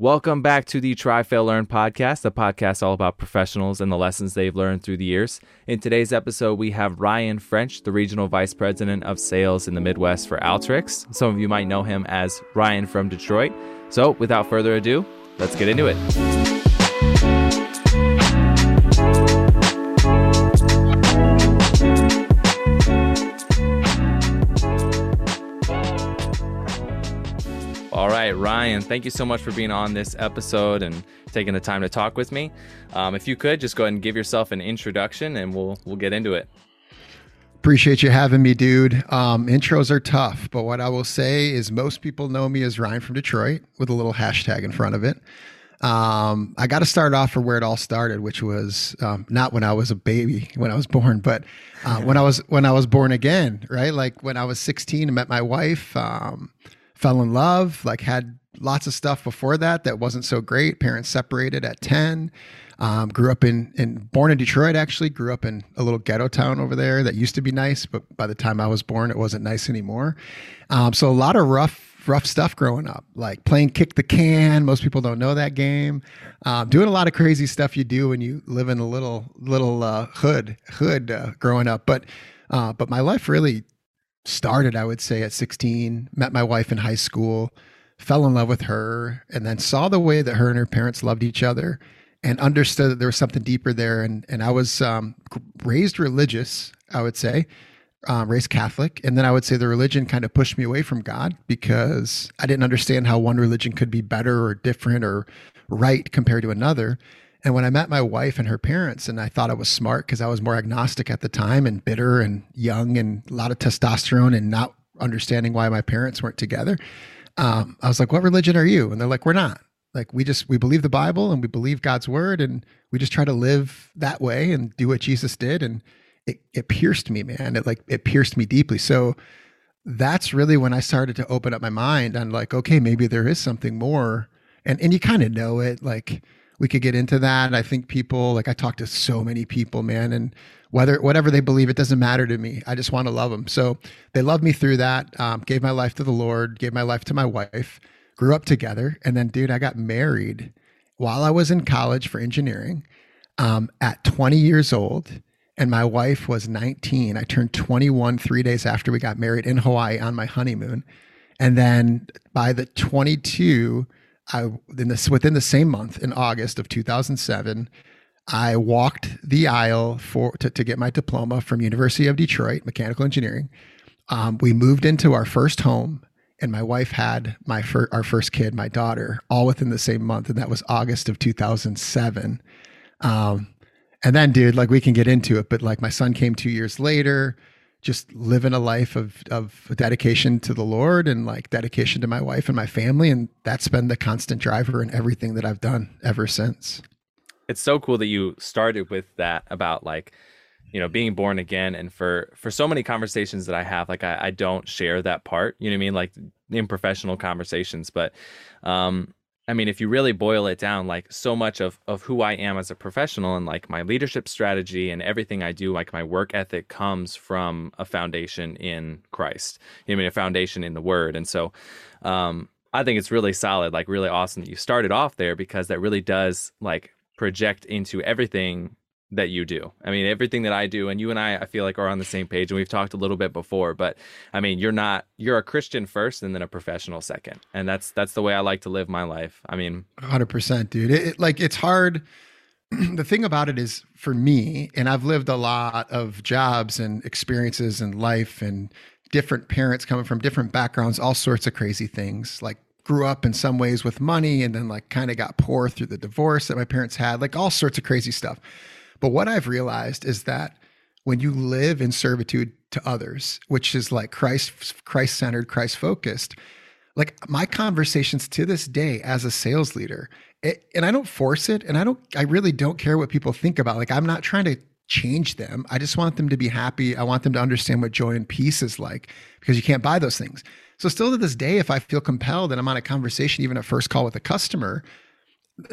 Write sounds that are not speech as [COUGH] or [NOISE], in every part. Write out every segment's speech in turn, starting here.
Welcome back to the Try Fail Learn podcast, the podcast all about professionals and the lessons they've learned through the years. In today's episode, we have Ryan French, the regional vice president of sales in the Midwest for Alteryx. Some of you might know him as Ryan from Detroit. So, without further ado, let's get into it. Right, Ryan, thank you so much for being on this episode and taking the time to talk with me. Um, if you could just go ahead and give yourself an introduction, and we'll we'll get into it. Appreciate you having me, dude. Um, intros are tough, but what I will say is most people know me as Ryan from Detroit with a little hashtag in front of it. Um, I got to start off for where it all started, which was um, not when I was a baby, when I was born, but uh, when I was when I was born again, right? Like when I was 16 and met my wife. Um, fell in love, like had lots of stuff before that that wasn't so great. Parents separated at 10. Um, grew up in, in born in Detroit, actually grew up in a little ghetto town over there that used to be nice, but by the time I was born, it wasn't nice anymore. Um, so a lot of rough, rough stuff growing up, like playing kick the can. Most people don't know that game. Um, doing a lot of crazy stuff you do when you live in a little, little uh, hood, hood uh, growing up. But, uh, but my life really started, I would say, at 16, met my wife in high school, fell in love with her, and then saw the way that her and her parents loved each other and understood that there was something deeper there. And, and I was um, raised religious, I would say, um, raised Catholic. And then I would say the religion kind of pushed me away from God because I didn't understand how one religion could be better or different or right compared to another. And when I met my wife and her parents, and I thought I was smart because I was more agnostic at the time and bitter and young and a lot of testosterone and not understanding why my parents weren't together, um, I was like, "What religion are you?" And they're like, "We're not. Like we just we believe the Bible and we believe God's word, and we just try to live that way and do what Jesus did." And it it pierced me, man. It like it pierced me deeply. So that's really when I started to open up my mind on like, okay, maybe there is something more. And and you kind of know it, like we could get into that. I think people like I talk to so many people, man, and whether whatever they believe, it doesn't matter to me. I just want to love them. So they loved me through that. Um, gave my life to the Lord. Gave my life to my wife. Grew up together, and then, dude, I got married while I was in college for engineering. Um, at 20 years old, and my wife was 19. I turned 21 three days after we got married in Hawaii on my honeymoon, and then by the 22 I in this within the same month in August of 2007, I walked the aisle for to, to get my diploma from University of Detroit mechanical engineering. Um, we moved into our first home, and my wife had my fir- our first kid, my daughter, all within the same month, and that was August of 2007. Um, and then, dude, like we can get into it, but like my son came two years later just living a life of of dedication to the Lord and like dedication to my wife and my family and that's been the constant driver in everything that I've done ever since. It's so cool that you started with that about like you know being born again and for for so many conversations that I have like I, I don't share that part you know what I mean like in professional conversations but um I mean, if you really boil it down, like so much of, of who I am as a professional and like my leadership strategy and everything I do, like my work ethic comes from a foundation in Christ. You know, I mean, a foundation in the word. And so um, I think it's really solid, like really awesome that you started off there because that really does like project into everything that you do. I mean, everything that I do, and you and I, I feel like are on the same page, and we've talked a little bit before. But I mean, you're not you're a Christian first, and then a professional second, and that's that's the way I like to live my life. I mean, hundred percent, dude. It, it, like it's hard. [CLEARS THROAT] the thing about it is, for me, and I've lived a lot of jobs and experiences and life, and different parents coming from different backgrounds, all sorts of crazy things, like grew up in some ways with money and then like kind of got poor through the divorce that my parents had like all sorts of crazy stuff but what I've realized is that when you live in servitude to others, which is like Christ Christ centered, Christ focused, like my conversations to this day as a sales leader, it, and I don't force it, and I don't, I really don't care what people think about. Like I'm not trying to change them. I just want them to be happy. I want them to understand what joy and peace is like because you can't buy those things. So still to this day, if I feel compelled and I'm on a conversation, even a first call with a customer,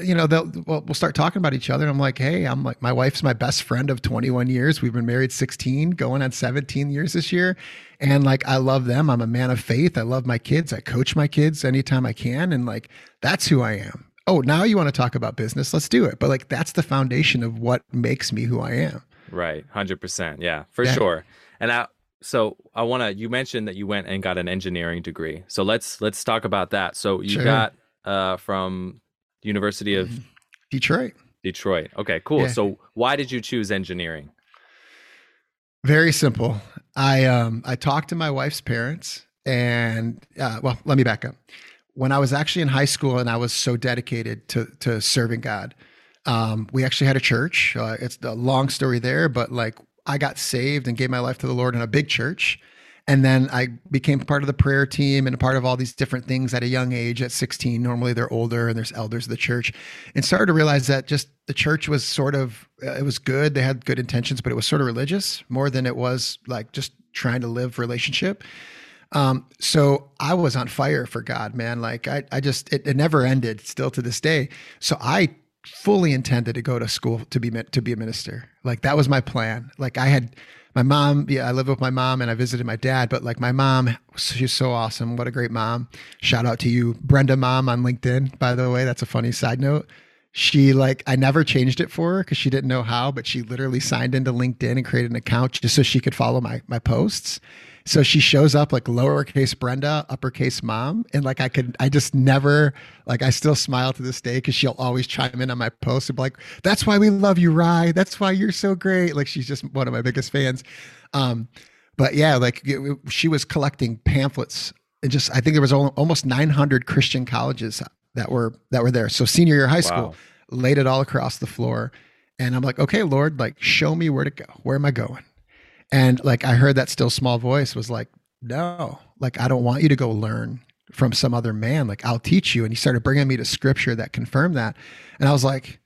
you know, they'll we'll, we'll start talking about each other. And I'm like, hey, I'm like, my wife's my best friend of 21 years. We've been married 16, going on 17 years this year. And like, I love them. I'm a man of faith. I love my kids. I coach my kids anytime I can. And like, that's who I am. Oh, now you want to talk about business? Let's do it. But like, that's the foundation of what makes me who I am. Right. 100%. Yeah, for yeah. sure. And I, so I want to, you mentioned that you went and got an engineering degree. So let's, let's talk about that. So you sure. got, uh, from University of mm-hmm. Detroit. Detroit. Okay, cool. Yeah. So why did you choose engineering? Very simple. I um I talked to my wife's parents and uh, well, let me back up. When I was actually in high school and I was so dedicated to to serving God, um, we actually had a church. Uh, it's a long story there, but like I got saved and gave my life to the Lord in a big church. And then I became part of the prayer team and a part of all these different things at a young age at 16. Normally they're older and there's elders of the church and started to realize that just the church was sort of, uh, it was good. They had good intentions, but it was sort of religious more than it was like just trying to live relationship. Um, so I was on fire for God, man. Like I, I just, it, it never ended still to this day. So I fully intended to go to school to be, to be a minister. Like that was my plan. Like I had, my mom, yeah, I live with my mom and I visited my dad, but like my mom, she's so awesome. What a great mom. Shout out to you, Brenda Mom on LinkedIn, by the way. That's a funny side note. She like I never changed it for her because she didn't know how, but she literally signed into LinkedIn and created an account just so she could follow my my posts. So she shows up like lowercase Brenda, uppercase mom. And like I could, I just never, like I still smile to this day because she'll always chime in on my posts and be like, that's why we love you, Rye. That's why you're so great. Like she's just one of my biggest fans. Um, but yeah, like it, she was collecting pamphlets and just, I think there was almost 900 Christian colleges that were, that were there. So senior year high school, wow. laid it all across the floor. And I'm like, okay, Lord, like show me where to go. Where am I going? And like I heard that still small voice was like, no, like I don't want you to go learn from some other man. Like I'll teach you. And he started bringing me to scripture that confirmed that. And I was like,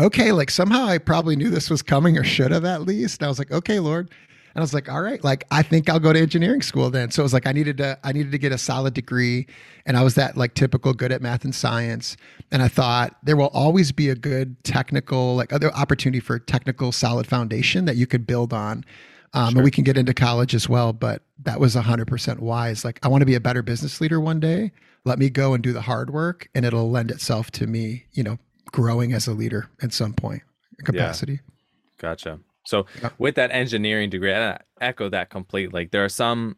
okay, like somehow I probably knew this was coming or should have at least. And I was like, okay, Lord. And I was like, all right, like I think I'll go to engineering school then. So it was like I needed to I needed to get a solid degree. And I was that like typical good at math and science. And I thought there will always be a good technical, like other opportunity for technical solid foundation that you could build on. Um, sure. And we can get into college as well, but that was 100% wise. Like, I want to be a better business leader one day. Let me go and do the hard work, and it'll lend itself to me, you know, growing as a leader at some point capacity. Yeah. Gotcha. So, yeah. with that engineering degree, I echo that completely. Like, there are some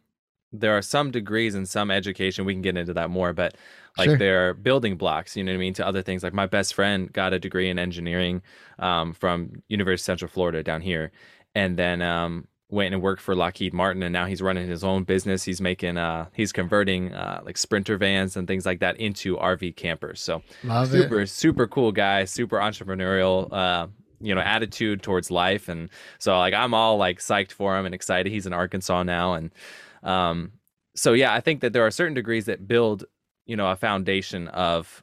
there are some degrees and some education we can get into that more but like sure. they're building blocks you know what i mean to other things like my best friend got a degree in engineering um, from university of central florida down here and then um, went and worked for Lockheed Martin and now he's running his own business. He's making uh he's converting uh like sprinter vans and things like that into RV campers. So Love super it. super cool guy, super entrepreneurial uh you know attitude towards life and so like I'm all like psyched for him and excited. He's in Arkansas now and um so yeah, I think that there are certain degrees that build, you know, a foundation of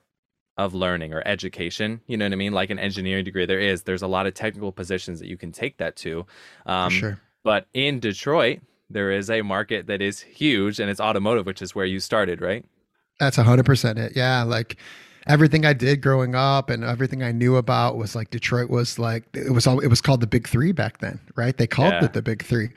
of learning or education you know what i mean like an engineering degree there is there's a lot of technical positions that you can take that to um, sure but in Detroit, there is a market that is huge and it's automotive, which is where you started, right? That's 100% it. Yeah. Like everything I did growing up and everything I knew about was like Detroit was like, it was all, it was called the Big Three back then, right? They called yeah. it the Big Three.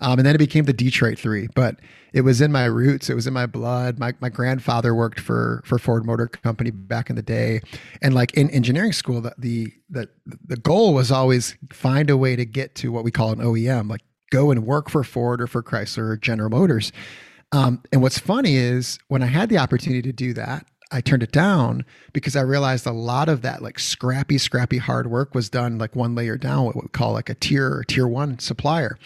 Um, and then it became the Detroit Three. But it was in my roots. It was in my blood. My, my grandfather worked for, for Ford Motor Company back in the day. And like in engineering school, the, the, the, the goal was always find a way to get to what we call an OEM, like go and work for Ford or for Chrysler or General Motors. Um, and what's funny is when I had the opportunity to do that, I turned it down because I realized a lot of that like scrappy, scrappy hard work was done like one layer down, what we call like a tier or tier one supplier.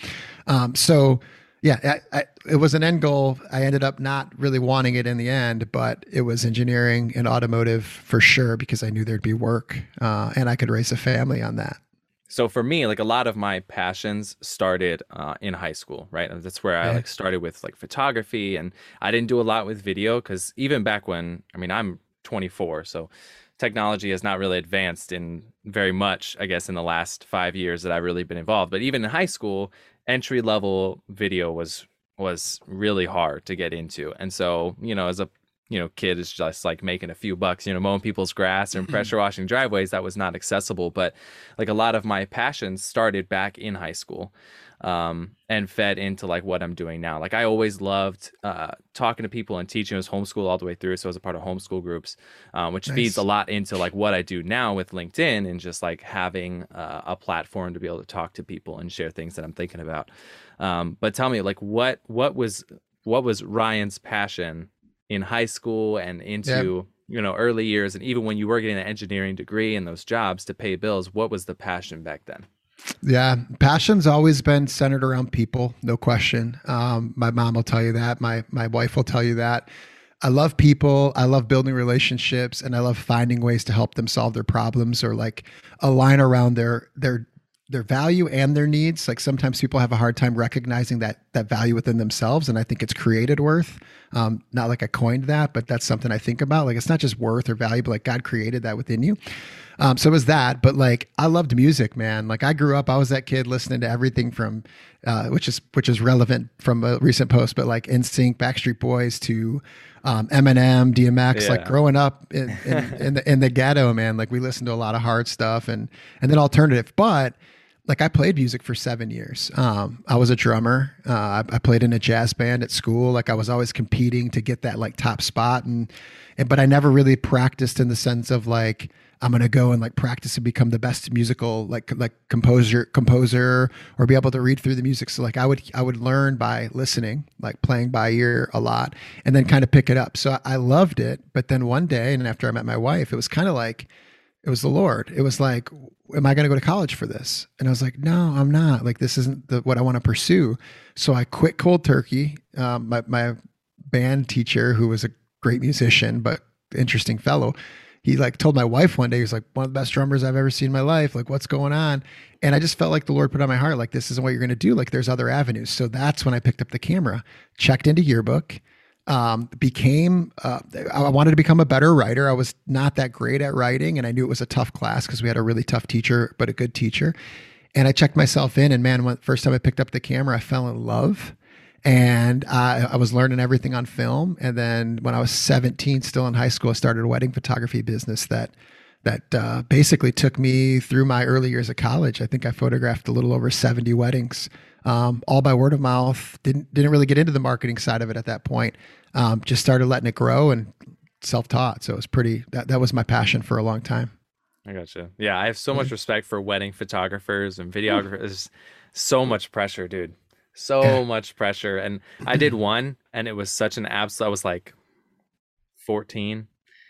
Um, so yeah, I, I, it was an end goal. I ended up not really wanting it in the end, but it was engineering and automotive for sure because I knew there'd be work uh, and I could raise a family on that. So for me, like a lot of my passions started uh, in high school, right? And that's where I like started with like photography, and I didn't do a lot with video because even back when, I mean, I'm 24, so technology has not really advanced in very much, I guess, in the last five years that I've really been involved. But even in high school, entry level video was was really hard to get into, and so you know, as a you know, kid is just like making a few bucks, you know, mowing people's grass and pressure washing driveways. That was not accessible. But like a lot of my passions started back in high school um, and fed into like what I'm doing now. Like I always loved uh, talking to people and teaching. I was homeschool all the way through. So I was a part of homeschool groups, um, which nice. feeds a lot into like what I do now with LinkedIn and just like having uh, a platform to be able to talk to people and share things that I'm thinking about. Um, but tell me like what, what was, what was Ryan's passion in high school and into you know early years and even when you were getting an engineering degree and those jobs to pay bills what was the passion back then? Yeah passion's always been centered around people no question. Um, my mom will tell you that. My my wife will tell you that. I love people. I love building relationships and I love finding ways to help them solve their problems or like align around their their their value and their needs. Like sometimes people have a hard time recognizing that that value within themselves, and I think it's created worth. Um, not like I coined that, but that's something I think about. Like it's not just worth or value, but like God created that within you. Um, so it was that, but like I loved music, man. Like I grew up, I was that kid listening to everything from, uh, which is which is relevant from a recent post, but like NSYNC, Backstreet Boys to um, Eminem, DMX. Yeah. Like growing up in, in, in the in the ghetto, man. Like we listened to a lot of hard stuff and and then alternative, but like I played music for seven years. Um, I was a drummer. Uh, I, I, played in a jazz band at school. Like I was always competing to get that like top spot, and, and but I never really practiced in the sense of like I'm gonna go and like practice and become the best musical like like composer composer or be able to read through the music. So like I would I would learn by listening, like playing by ear a lot, and then kind of pick it up. So I loved it. But then one day, and after I met my wife, it was kind of like it was the Lord. It was like, am I going to go to college for this? And I was like, no, I'm not. Like, this isn't the, what I want to pursue. So I quit cold turkey. Um, my, my band teacher, who was a great musician, but interesting fellow, he like told my wife one day, he was like, one of the best drummers I've ever seen in my life. Like, what's going on? And I just felt like the Lord put on my heart, like, this isn't what you're going to do. Like, there's other avenues. So that's when I picked up the camera, checked into yearbook um, became uh, I wanted to become a better writer. I was not that great at writing, and I knew it was a tough class because we had a really tough teacher, but a good teacher. And I checked myself in, and man, when first time I picked up the camera, I fell in love, and I, I was learning everything on film. And then when I was 17, still in high school, I started a wedding photography business that that uh, basically took me through my early years of college. I think I photographed a little over 70 weddings um, all by word of mouth. Didn't didn't really get into the marketing side of it at that point. Um, just started letting it grow and self taught. So it was pretty. That that was my passion for a long time. I gotcha. Yeah, I have so much mm-hmm. respect for wedding photographers and videographers. so much pressure, dude. So much pressure. And I did [CLEARS THROAT] one, and it was such an absolute. I was like 14.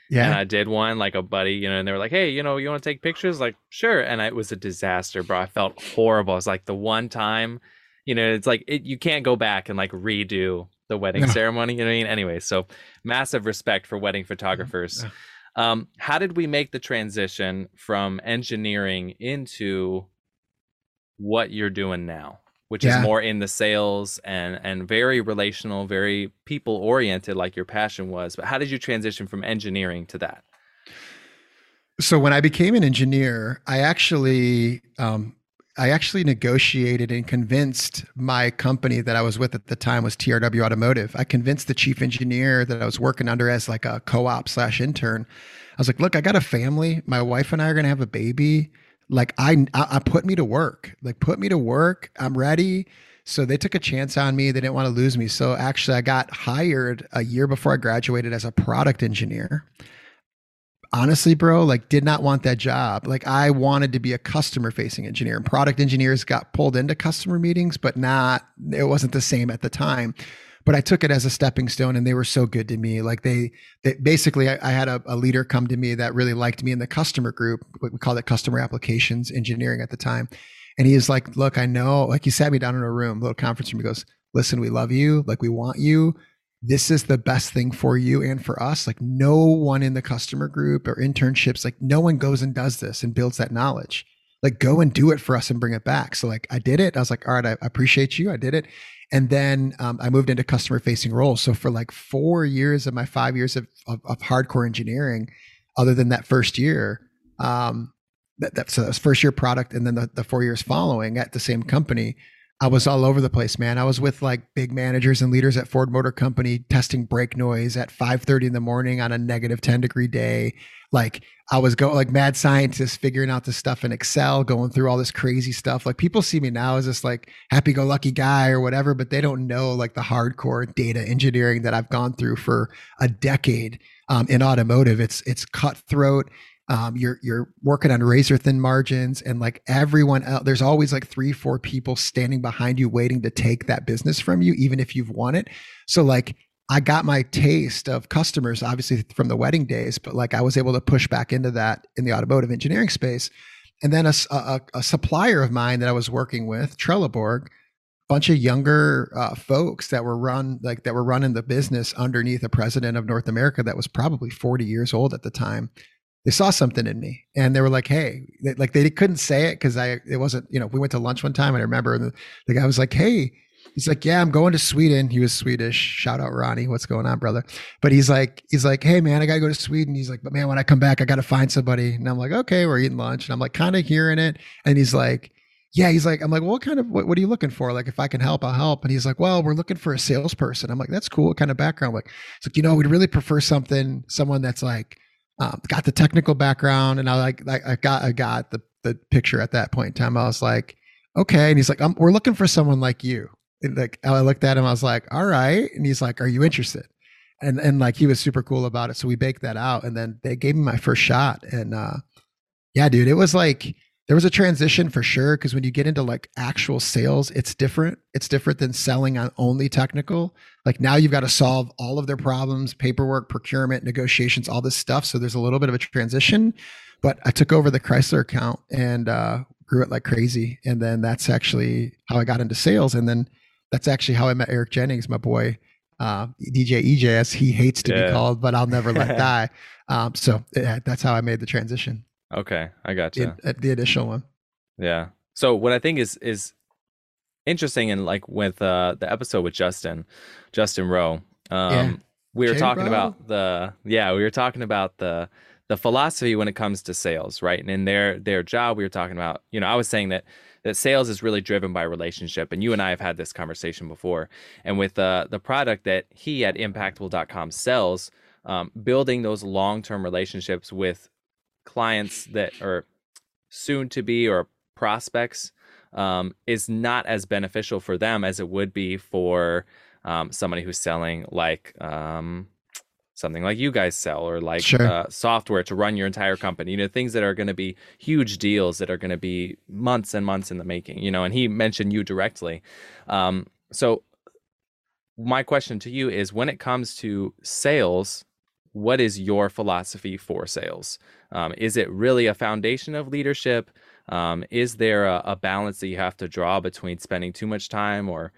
Yeah. And I did one like a buddy, you know, and they were like, hey, you know, you want to take pictures? Like, sure. And it was a disaster, bro. I felt horrible. It was like the one time you know, it's like it, you can't go back and like redo the wedding no. ceremony. You know what I mean? Anyway, so massive respect for wedding photographers. Um, how did we make the transition from engineering into what you're doing now, which yeah. is more in the sales and and very relational, very people oriented, like your passion was? But how did you transition from engineering to that? So when I became an engineer, I actually um, I actually negotiated and convinced my company that I was with at the time was TRW Automotive. I convinced the chief engineer that I was working under as like a co-op slash intern. I was like, look, I got a family. My wife and I are going to have a baby. Like I, I, I put me to work, like put me to work. I'm ready. So they took a chance on me. They didn't want to lose me. So actually I got hired a year before I graduated as a product engineer honestly, bro, like did not want that job. Like I wanted to be a customer facing engineer. And product engineers got pulled into customer meetings, but not it wasn't the same at the time. But I took it as a stepping stone and they were so good to me. Like they, they basically I, I had a, a, leader come to me that really liked me in the customer group. We called it customer applications engineering at the time. And he was like, look, I know, like he sat me down in a room, little conference room. He goes, listen, we love you. Like we want you this is the best thing for you and for us. Like no one in the customer group or internships, like no one goes and does this and builds that knowledge. like go and do it for us and bring it back. So like I did it. I was like, all right, I appreciate you. I did it. And then um, I moved into customer facing roles. So for like four years of my five years of, of, of hardcore engineering, other than that first year, um, that, that, so that was first year product. And then the, the four years following at the same company, I was all over the place, man. I was with like big managers and leaders at Ford Motor Company testing brake noise at 5:30 in the morning on a negative 10 degree day. Like I was going like mad scientist figuring out this stuff in Excel, going through all this crazy stuff. Like people see me now as this like happy go lucky guy or whatever, but they don't know like the hardcore data engineering that I've gone through for a decade um, in automotive. It's it's cutthroat um, you're you're working on razor thin margins and like everyone else there's always like three four people standing behind you waiting to take that business from you even if you've won it. So like i got my taste of customers obviously from the wedding days but like i was able to push back into that in the automotive engineering space. And then a, a, a supplier of mine that i was working with trelleborg bunch of younger uh, folks that were run like that were running the business underneath a president of north america that was probably 40 years old at the time they saw something in me and they were like hey like they couldn't say it because i it wasn't you know we went to lunch one time and i remember the, the guy was like hey he's like yeah i'm going to sweden he was swedish shout out ronnie what's going on brother but he's like he's like hey man i gotta go to sweden he's like but man when i come back i gotta find somebody and i'm like okay we're eating lunch and i'm like kind of hearing it and he's like yeah, he's like, I'm like, well, what kind of, what, what, are you looking for? Like, if I can help, I'll help. And he's like, well, we're looking for a salesperson. I'm like, that's cool. What kind of background? I'm like, it's like, you know, we'd really prefer something, someone that's like, um, got the technical background, and I like, like I got I got the the picture at that point in time. I was like, okay, and he's like, we're looking for someone like you. And like I looked at him, I was like, all right, and he's like, are you interested? And and like he was super cool about it. So we baked that out, and then they gave me my first shot, and uh, yeah, dude, it was like there was a transition for sure because when you get into like actual sales it's different. It's different than selling on only technical. Like now you've got to solve all of their problems paperwork procurement negotiations all this stuff. So there's a little bit of a transition. But i took over the chrysler account and uh, grew it like crazy. And then that's actually how i got into sales. And then that's actually how i met eric jennings my boy uh, dj ej as he hates to yeah. be called but i'll never let [LAUGHS] die. Um, so yeah, that's how i made the transition Okay, I got you. The, the additional one. Yeah. So what I think is is interesting and like with uh the episode with Justin, Justin Rowe. Um yeah. we were Jay talking about the yeah, we were talking about the the philosophy when it comes to sales, right? And in their their job we were talking about, you know, I was saying that that sales is really driven by relationship and you and I have had this conversation before. And with uh, the product that he at impactful.com sells, um, building those long-term relationships with clients that are soon to be or prospects um, is not as beneficial for them as it would be for um, somebody who's selling like um, something like you guys sell or like sure. uh, software to run your entire company you know things that are going to be huge deals that are going to be months and months in the making you know and he mentioned you directly um, so my question to you is when it comes to sales what is your philosophy for sales? Um, is it really a foundation of leadership? Um, is there a, a, balance that you have to draw between spending too much time or?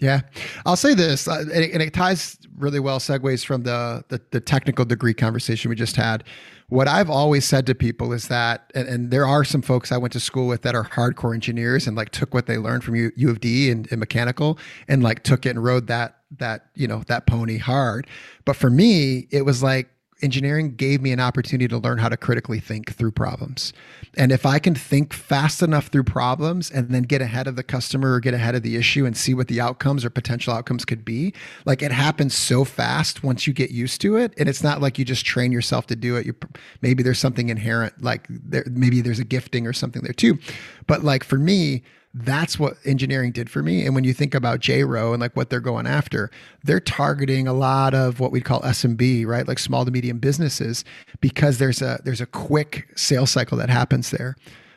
Yeah, I'll say this, uh, and, it, and, it, ties really well, segues from the, the, the technical degree conversation we just had. What I've always said to people is that, and, and, there are some folks I went to school with that are hardcore engineers and like took what they learned from U, U of D and, and mechanical and like took it and rode that that you know that pony hard. But for me it was like engineering gave me an opportunity to learn how to critically think through problems. And if i can think fast enough through problems and then get ahead of the customer or get ahead of the issue and see what the outcomes or potential outcomes could be like it happens so fast once you get used to it. And it's not like you just train yourself to do it. You maybe there's something inherent like there maybe there's a gifting or something there too. But like for me that's what engineering did for me. And when you think about J Rowe and like what they're going after, they're targeting a lot of what we'd call SMB, right? Like small to medium businesses, because there's a there's a quick sales cycle that happens there.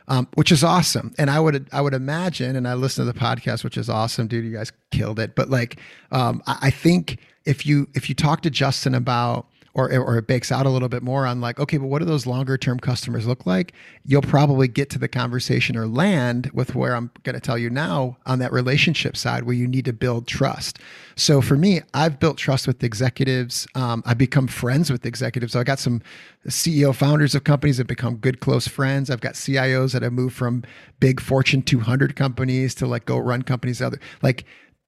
Um, which is awesome. And I would I would imagine, and I listen to the podcast, which is awesome, dude. You guys killed it. But like, um, I, I think if you if you talk to Justin about or, or it bakes out a little bit more on like, okay, but what do those longer term customers look like? You'll probably get to the conversation or land with where I'm going to tell you now on that relationship side where you need to build trust. So for me, I've built trust with executives. Um, I've become friends with executives. So I got some CEO founders of companies that become good, close friends. I've got CIOs that have moved from big Fortune 200 companies to like go run companies. Other like,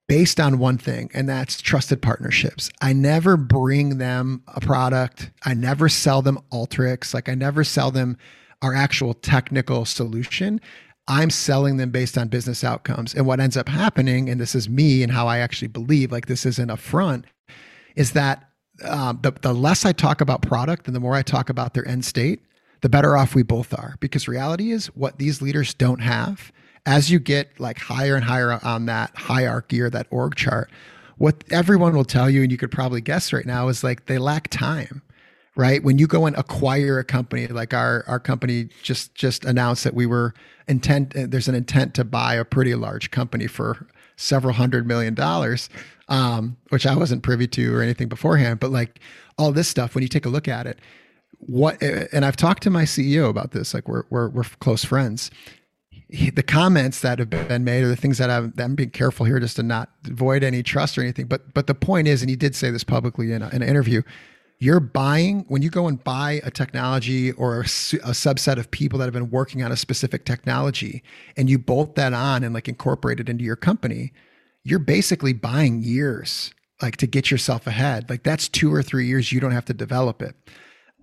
based on one thing, and that's trusted partnerships. I never bring them a product. I never sell them Alteryx. Like I never sell them our actual technical solution. I'm selling them based on business outcomes. And what ends up happening, and this is me and how I actually believe, like this isn't a front, is that um, the, the less I talk about product and the more I talk about their end state, the better off we both are. Because reality is what these leaders don't have as you get like higher and higher on that hierarchy or that org chart, what everyone will tell you, and you could probably guess right now, is like they lack time. Right when you go and acquire a company, like our our company just just announced that we were intent. There's an intent to buy a pretty large company for several hundred million dollars, um, which I wasn't privy to or anything beforehand. But like all this stuff, when you take a look at it, what and I've talked to my CEO about this. Like we're we're, we're close friends, the comments that have been made or the things that I'm, I'm being careful here just to not avoid any trust or anything. But but the point is, and he did say this publicly in, a, in an interview, you're buying when you go and buy a technology or a, a, subset of people that have been working on a specific technology, and you bolt that on and like incorporate it into your company. You're basically buying years like to get yourself ahead. Like that's two or three years you don't have to develop it.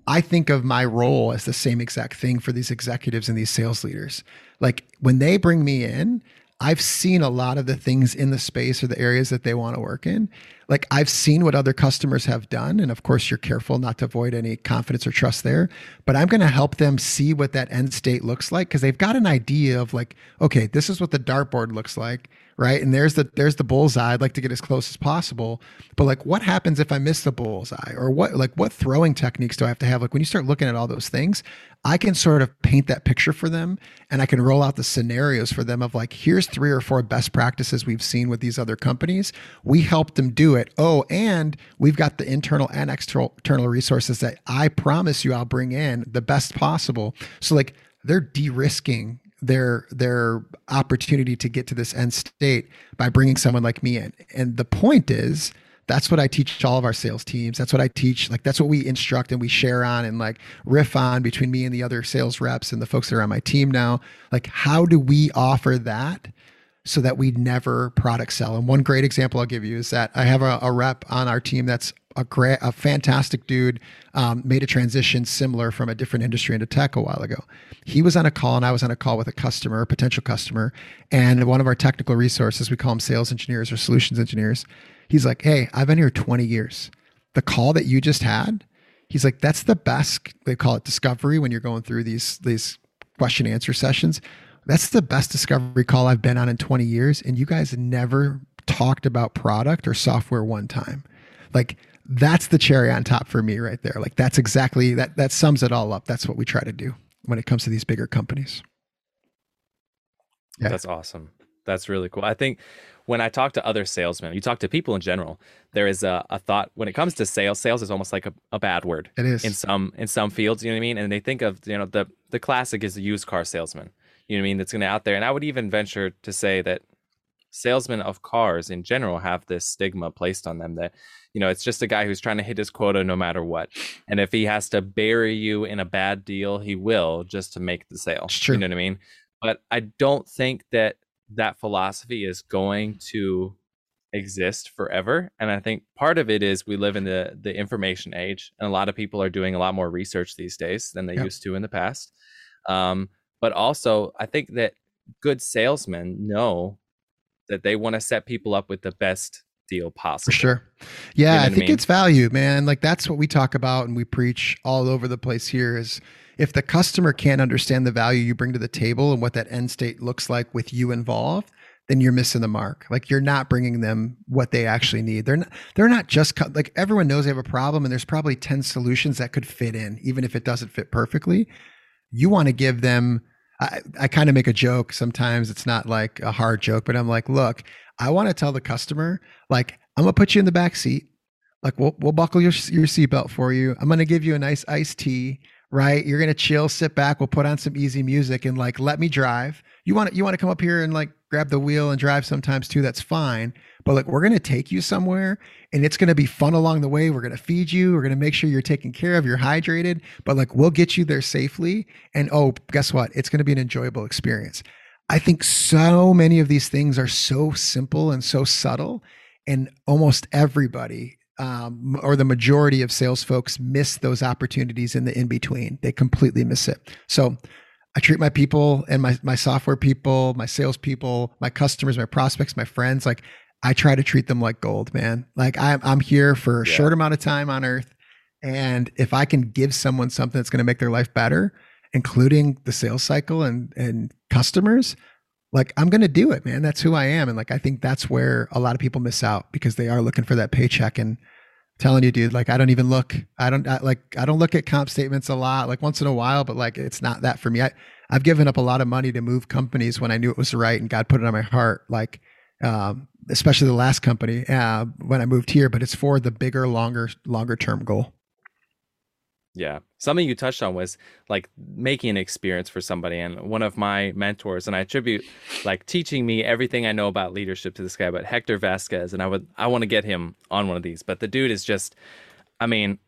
I think of my role as the same exact thing for these executives and these sales leaders. Like when they bring me in, I've seen a lot of the things in the space or the areas that they want to work in. Like I've seen what other customers have done. And of course, you're careful not to avoid any confidence or trust there. But I'm going to help them see what that end state looks like because they've got an idea of like, okay, this is what the dartboard looks like right? And there's the there's the bullseye. I'd like to get as close as possible. But like what happens if I miss the bullseye? Or what like what throwing techniques do I have to have? Like when you start looking at all those things, I can sort of paint that picture for them and I can roll out the scenarios for them of like, here's three or four best practices we've seen with these other companies. We helped them do it. Oh, and we've got the internal and external resources that I promise you I'll bring in the best possible. So like they're de-risking their their opportunity to get to this end state by bringing someone like me in. And the point is that's what I teach all of our sales teams. That's what I teach. Like that's what we instruct and we share on and like riff on between me and the other sales reps and the folks that are on my team now. Like how do we offer that so that we never product sell? And one great example I'll give you is that I have a, a rep on our team that's a great, a fantastic dude, um, made a transition similar from a different industry into tech a while ago. He was on a call, and I was on a call with a customer, a potential customer, and one of our technical resources, we call them sales engineers or solutions engineers. He's like, "Hey, I've been here 20 years. The call that you just had." He's like, that's the best. They call it discovery when you're going through these these question answer sessions. That's the best discovery call I've been on in 20 years. And you guys never talked about product or software one time. Like that's the cherry on top for me right there. Like that's exactly that that sums it all up. That's what we try to do when it comes to these bigger companies. Yeah. That's awesome. That's really cool. I think when I talk to other salesmen, you talk to people in general, there is a, a thought when it comes to sales, sales is almost like a, a bad word. It is in some in some fields, you know what I mean? And they think of, you know, the the classic is a used car salesman. You know what I mean? That's gonna out there. And I would even venture to say that salesmen of cars in general have this stigma placed on them that you know it's just a guy who's trying to hit his quota no matter what. And if he has to bury you in a bad deal he will just to make the sale. True. you know what i mean? But i don't think that that philosophy is going to exist forever. And i think part of it is we live in the the information age and a lot of people are doing a lot more research these days than they yep. used to in the past. Um, but also i think that good salesmen know that they want to set people up with the best deal possible. For sure. Yeah, you know I think I mean? it's value, man. Like that's what we talk about and we preach all over the place here is if the customer can't understand the value you bring to the table and what that end state looks like with you involved, then you're missing the mark. Like you're not bringing them what they actually need. They're not they're not just like everyone knows they have a problem and there's probably 10 solutions that could fit in even if it doesn't fit perfectly. You want to give them I, I kind of make a joke sometimes. It's not like a hard joke, but I'm like, look, I want to tell the customer, like, I'm gonna put you in the back seat. like we'll we'll buckle your your seatbelt for you. I'm gonna give you a nice iced tea, right? You're gonna chill, sit back. We'll put on some easy music and like let me drive. You want you want to come up here and like grab the wheel and drive sometimes too. That's fine. But like we're gonna take you somewhere and it's gonna be fun along the way. We're gonna feed you. We're gonna make sure you're taken care of. You're hydrated. But like we'll get you there safely. And oh, guess what? It's gonna be an enjoyable experience. I think so many of these things are so simple and so subtle, and almost everybody um, or the majority of sales folks miss those opportunities in the in between. They completely miss it. So I treat my people and my my software people, my sales people, my customers, my prospects, my friends like I try to treat them like gold, man. Like I'm I'm here for a yeah. short amount of time on earth and if I can give someone something that's going to make their life better, including the sales cycle and and customers, like I'm to do it, man. That's who I am. And like, I think that's where a lot of people miss out because they are looking for that paycheck. And I'm telling you, dude, like I don't even look, I don't I, like, I don't look at comp statements a lot, like once in a while, but like, it's not that for me. I, I've given up a lot of money to move companies when I knew it was right and God put it on my heart. Like, um, especially the last company uh, when I moved here, but it's for the bigger, longer, longer term goal. Yeah. Something you touched on was like making an experience for somebody. And one of my mentors, and I attribute like teaching me everything I know about leadership to this guy, but Hector Vasquez. And I would, I want to get him on one of these. But the dude is just, I mean,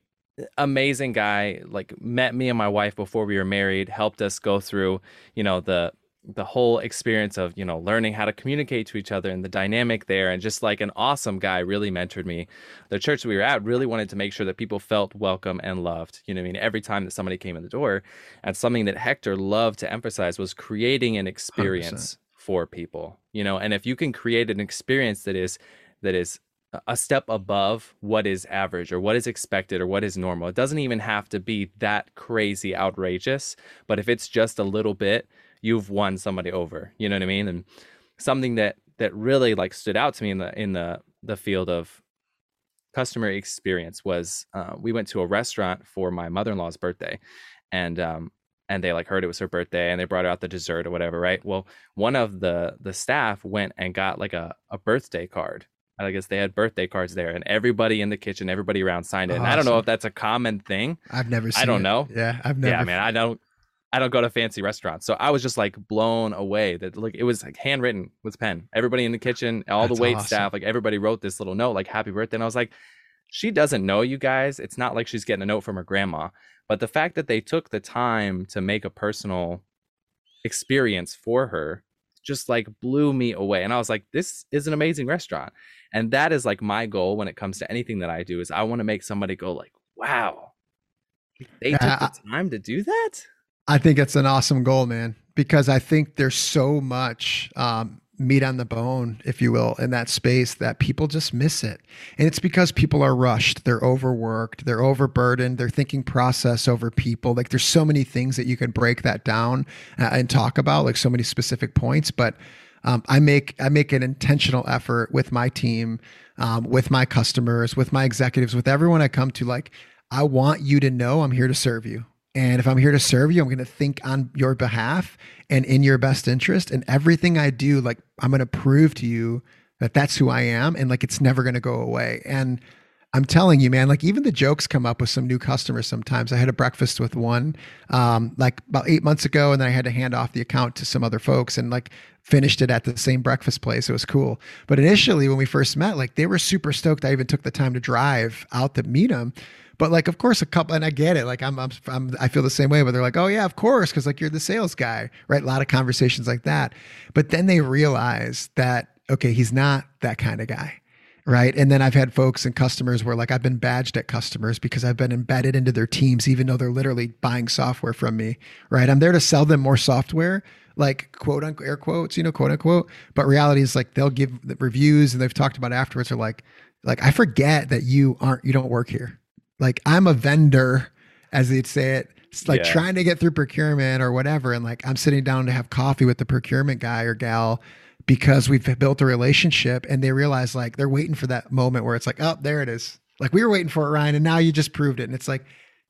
amazing guy. Like met me and my wife before we were married, helped us go through, you know, the, the whole experience of you know learning how to communicate to each other and the dynamic there and just like an awesome guy really mentored me the church we were at really wanted to make sure that people felt welcome and loved you know i mean every time that somebody came in the door and something that hector loved to emphasize was creating an experience 100%. for people you know and if you can create an experience that is that is a step above what is average or what is expected or what is normal. It doesn't even have to be that crazy outrageous, but if it's just a little bit, you've won somebody over. You know what I mean? And something that that really like stood out to me in the in the the field of customer experience was uh, we went to a restaurant for my mother-in-law's birthday and um and they like heard it was her birthday and they brought out the dessert or whatever right well one of the the staff went and got like a, a birthday card I guess they had birthday cards there, and everybody in the kitchen, everybody around signed it. Awesome. And I don't know if that's a common thing. I've never seen. I don't it. know. Yeah, I've never. Yeah, man, I don't. I don't go to fancy restaurants. So I was just like blown away that like it was like handwritten with pen. Everybody in the kitchen, all That's the wait awesome. staff, like everybody wrote this little note, like happy birthday. And I was like, she doesn't know you guys. It's not like she's getting a note from her grandma. But the fact that they took the time to make a personal experience for her just like blew me away. And I was like, this is an amazing restaurant. And that is like my goal when it comes to anything that I do is I want to make somebody go like, wow, they took the time to do that. I think it's an awesome goal, man, because I think there's so much um, meat on the bone, if you will, in that space that people just miss it. And it's because people are rushed, they're overworked, they're overburdened, they're thinking process over people. Like there's so many things that you can break that down uh, and talk about, like so many specific points. But um, I make I make an intentional effort with my team, um, with my customers, with my executives, with everyone I come to. Like I want you to know I'm here to serve you. And if I'm here to serve you, I'm going to think on your behalf and in your best interest. And everything I do, like, I'm going to prove to you that that's who I am. And like, it's never going to go away. And I'm telling you, man, like even the jokes come up with some new customers sometimes. I had a breakfast with one um, like about eight months ago, and then I had to hand off the account to some other folks and like finished it at the same breakfast place. It was cool. But initially, when we first met, like they were super stoked. I even took the time to drive out to meet them but like, of course, a couple, and I get it. Like, I'm, I'm, I'm i feel the same way. But they're like, oh yeah, of course, because like you're the sales guy, right? A lot of conversations like that. But then they realize that okay, he's not that kind of guy. Right. And then I've had folks and customers where like I've been badged at customers because I've been embedded into their teams, even though they're literally buying software from me. Right. I'm there to sell them more software, like quote unquote air quotes, you know, quote unquote. But reality is like they'll give reviews and they've talked about afterwards are like, like I forget that you aren't you don't work here. Like I'm a vendor, as they'd say it. It's like yeah. trying to get through procurement or whatever. And like I'm sitting down to have coffee with the procurement guy or gal because we've built a relationship and they realize like they're waiting for that moment where it's like, oh, there it is. Like we were waiting for it, Ryan, and now you just proved it. And it's like,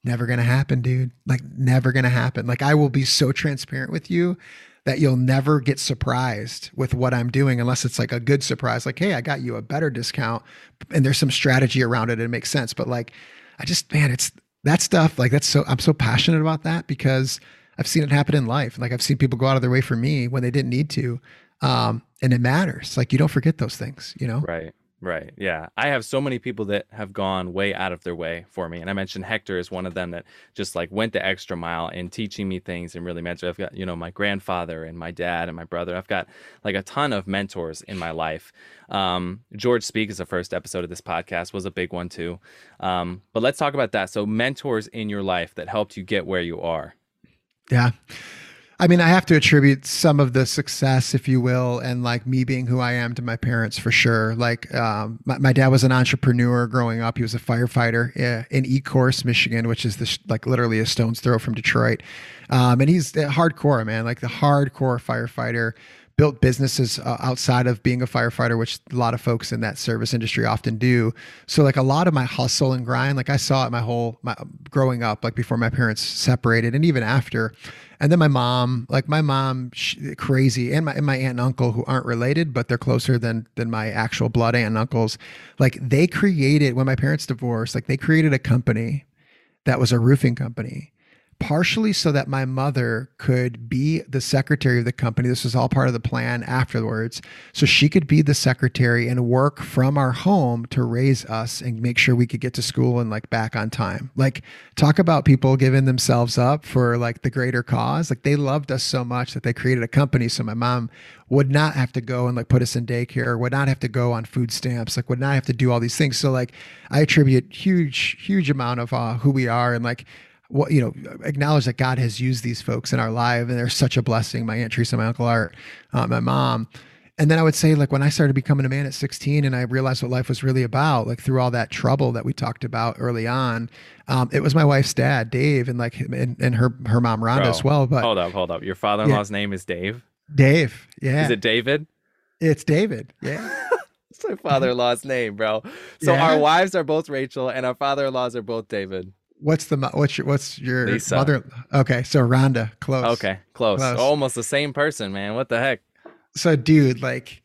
never gonna happen, dude. Like never gonna happen. Like I will be so transparent with you that you'll never get surprised with what I'm doing unless it's like a good surprise, like, hey, I got you a better discount and there's some strategy around it and it makes sense. But like, I just, man, it's that stuff, like, that's so, I'm so passionate about that because I've seen it happen in life. Like, I've seen people go out of their way for me when they didn't need to. Um, and it matters. Like, you don't forget those things, you know? Right. Right. Yeah. I have so many people that have gone way out of their way for me. And I mentioned Hector is one of them that just like went the extra mile in teaching me things and really mentored. I've got, you know, my grandfather and my dad and my brother. I've got like a ton of mentors in my life. Um, George Speak is the first episode of this podcast was a big one too. Um, but let's talk about that. So mentors in your life that helped you get where you are. Yeah. I mean, I have to attribute some of the success, if you will, and like me being who I am to my parents for sure. Like, um, my, my, dad was an entrepreneur growing up. He was a firefighter in Ecorse, Michigan, which is like literally a stone's throw from Detroit. Um, and he's hardcore, man, like the hardcore firefighter built businesses uh, outside of being a firefighter, which a lot of folks in that service industry often do. So like a lot of my hustle and grind, like I saw it my whole my growing up, like before my parents separated, and even after. And then my mom, like my mom, she, crazy, and my and my aunt and uncle who aren't related, but they're closer than than my actual blood aunt and uncles. Like they created when my parents divorced, like they created a company that was a roofing company partially so that my mother could be the secretary of the company. This was all part of the plan afterwards. So she could be the secretary and work from our home to raise us and make sure we could get to school and like back on time. Like, talk about people giving themselves up for like the greater cause. Like, they loved us so much that they created a company. So my mom would not have to go and like put us in daycare, would not have to go on food stamps, like, would not have to do all these things. So, like, I attribute huge, huge amount of uh, who we are and like, what you know acknowledge that god has used these folks in our life and they're such a blessing. My aunt teresa my uncle art uh, my mom. And then i would say like when i started becoming a man at 16 and i realized what life was really about like through all that trouble that we talked about early on um, it was my wife's dad dave and like and, and her her mom rhonda Bro, as well but hold up hold up. Your father-in-law's yeah. name is dave? Dave yeah. Is it david? It's david yeah. [LAUGHS] It's my father-in-law's name bro. So yeah. our wives are both rachel and our father-in-laws are both david what's the what's your what's your Lisa. mother? Okay, so Rhonda, close. Okay, close. close. Almost the same person, man. What the heck? So, dude, like,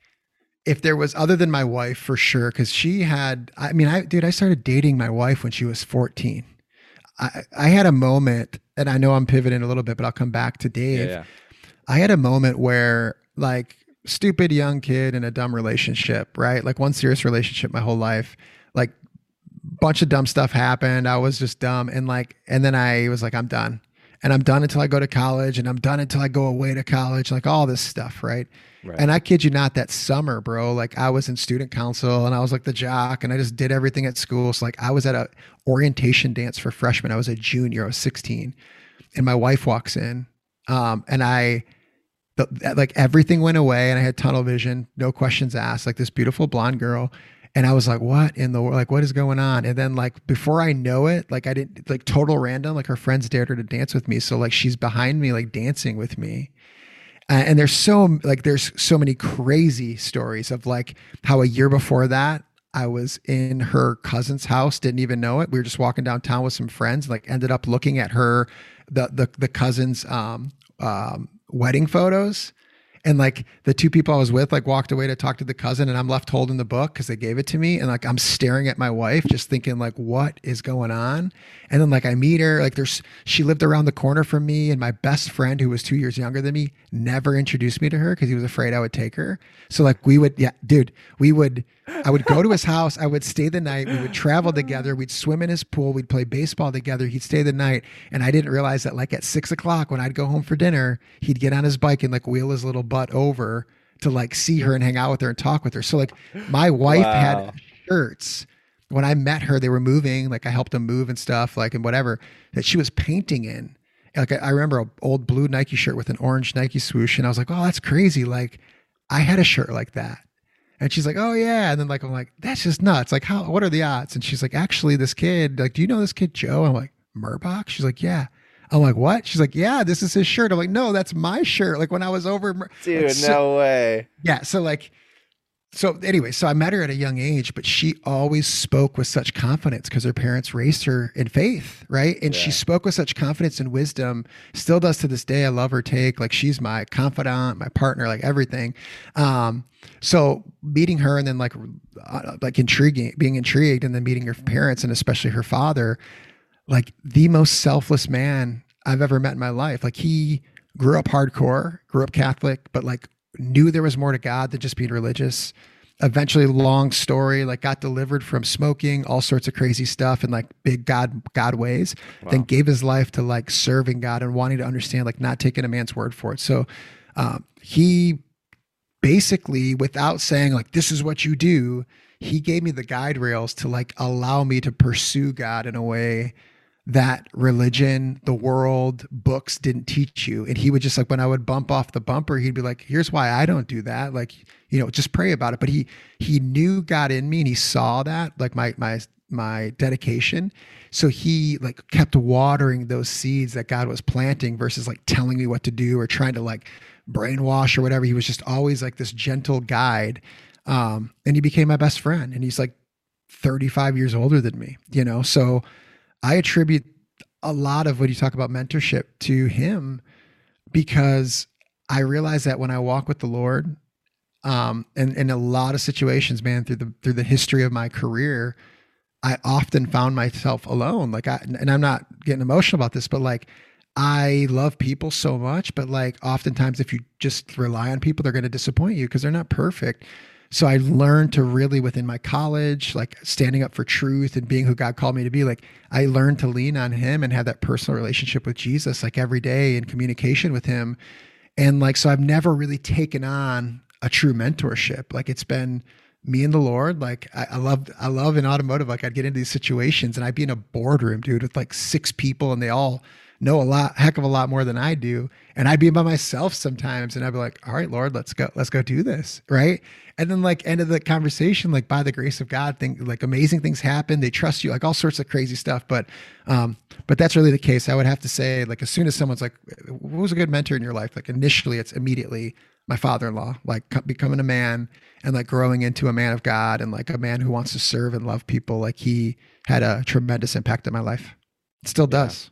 if there was other than my wife, for sure, because she had. I mean, I dude, I started dating my wife when she was fourteen. I I had a moment, and I know I'm pivoting a little bit, but I'll come back to Dave. Yeah, yeah. I had a moment where, like, stupid young kid in a dumb relationship, right? Like one serious relationship my whole life. Like bunch of dumb stuff happened. I was just dumb. And like, and then I was like, I'm done. And I'm done until I go to college and I'm done until I go away to college, like all this stuff, right? right? And I kid you not, that summer, bro, like I was in student council and I was like the jock and I just did everything at school. So like I was at a orientation dance for freshmen. I was a junior, I was 16. And my wife walks in. Um, and I the, like everything went away and I had tunnel vision, no questions asked, like this beautiful blonde girl. And I was like, what in the world? Like, what is going on? And then, like, before I know it, like, I didn't, like, total random, like, her friends dared her to dance with me. So, like, she's behind me, like, dancing with me. Uh, and there's so, like, there's so many crazy stories of, like, how a year before that, I was in her cousin's house, didn't even know it. We were just walking downtown with some friends, like, ended up looking at her, the, the, the cousin's, um, um, wedding photos and like the two people I was with like walked away to talk to the cousin and I'm left holding the book because they gave it to me and like I'm staring at my wife just thinking like what is going on and then like I meet her like there's she lived around the corner from me and my best friend who was two years younger than me never introduced me to her because he was afraid I would take her so like we would yeah dude we would I would go to his house. I would stay the night. We would travel together. We'd swim in his pool. We'd play baseball together. He'd stay the night. And I didn't realize that, like, at six o'clock when I'd go home for dinner, he'd get on his bike and, like, wheel his little butt over to, like, see her and hang out with her and talk with her. So, like, my wife wow. had shirts. When I met her, they were moving. Like, I helped them move and stuff, like, and whatever that she was painting in. Like, I remember an old blue Nike shirt with an orange Nike swoosh. And I was like, oh, that's crazy. Like, I had a shirt like that and she's like, "Oh yeah," and then like I'm like, "That's just nuts." Like, how? What are the odds? And she's like, "Actually, this kid, like, do you know this kid Joe?" I'm like, "Murbach." She's like, "Yeah." I'm like, "What?" She's like, "Yeah, this is his shirt." I'm like, "No, that's my shirt." Like when I was over, dude, like, so, no way. Yeah, so like, so anyway, so I met her at a young age, but she always spoke with such confidence because her parents raised her in faith, right? And yeah. she spoke with such confidence and wisdom, still does to this day. I love her take. Like she's my confidant, my partner, like everything. Um, so meeting her and then like uh, like intriguing, being intrigued, and then meeting her parents and especially her father, like the most selfless man I've ever met in my life. Like he grew up hardcore, grew up Catholic, but like knew there was more to God than just being religious. Eventually, long story, like got delivered from smoking, all sorts of crazy stuff, and like big God God ways. Wow. Then gave his life to like serving God and wanting to understand, like not taking a man's word for it. So um, he basically, without saying like this is what you do, he gave me the guide rails to like allow me to pursue God in a way that religion, the world, books didn't teach you. And he would just like when I would bump off the bumper, he'd be like, "Here's why I don't do that." Like, you know, just pray about it. But he he knew God in me and he saw that, like my my my dedication. So he like kept watering those seeds that God was planting versus like telling me what to do or trying to like brainwash or whatever. He was just always like this gentle guide. Um, and he became my best friend. And he's like 35 years older than me, you know. So I attribute a lot of what you talk about mentorship to him because I realize that when I walk with the Lord, um, and in a lot of situations, man, through the through the history of my career, I often found myself alone. Like I, and I'm not getting emotional about this, but like I love people so much, but like oftentimes if you just rely on people, they're going to disappoint you because they're not perfect. So I learned to really within my college, like standing up for truth and being who God called me to be, like I learned to lean on him and have that personal relationship with Jesus like every day in communication with him. And like so I've never really taken on a true mentorship. Like it's been me and the Lord. Like I, I love I love in automotive, like I'd get into these situations and I'd be in a boardroom, dude, with like six people and they all know a lot, heck of a lot more than I do. And I'd be by myself sometimes and I'd be like, all right, Lord, let's go, let's go do this. Right. And then like end of the conversation, like by the grace of God, think like amazing things happen. They trust you, like all sorts of crazy stuff. But um, but that's really the case. I would have to say, like, as soon as someone's like, what was a good mentor in your life? Like initially it's immediately my father-in-law, like becoming a man and like growing into a man of God and like a man who wants to serve and love people. Like he had a tremendous impact in my life. It still does.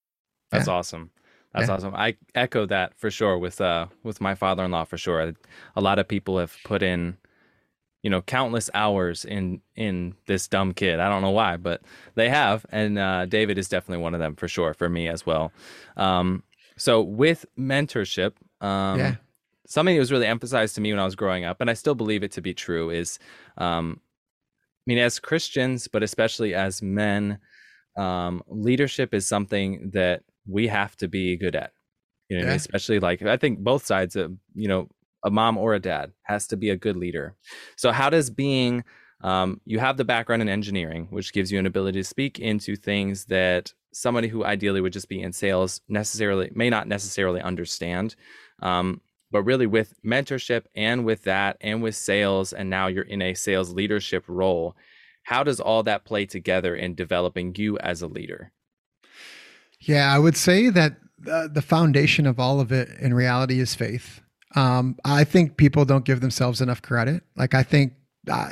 That's yeah. awesome. That's yeah. awesome. I echo that for sure with uh with my father-in-law for sure. A lot of people have put in you know countless hours in in this dumb kid. I don't know why, but they have and uh, David is definitely one of them for sure for me as well. Um so with mentorship um yeah. something that was really emphasized to me when I was growing up and I still believe it to be true is um I mean as Christians but especially as men um leadership is something that we have to be good at. You know, yeah. especially like I think both sides of you know a mom or a dad has to be a good leader. So how does being um, you have the background in engineering, which gives you an ability to speak into things that somebody who ideally would just be in sales necessarily may not necessarily understand. Um, but really with mentorship and with that and with sales and now you're in a sales leadership role how does all that play together in developing you as a leader yeah i would say that the, the foundation of all of it in reality is faith. Um, i think people don't give themselves enough credit. Like i think uh,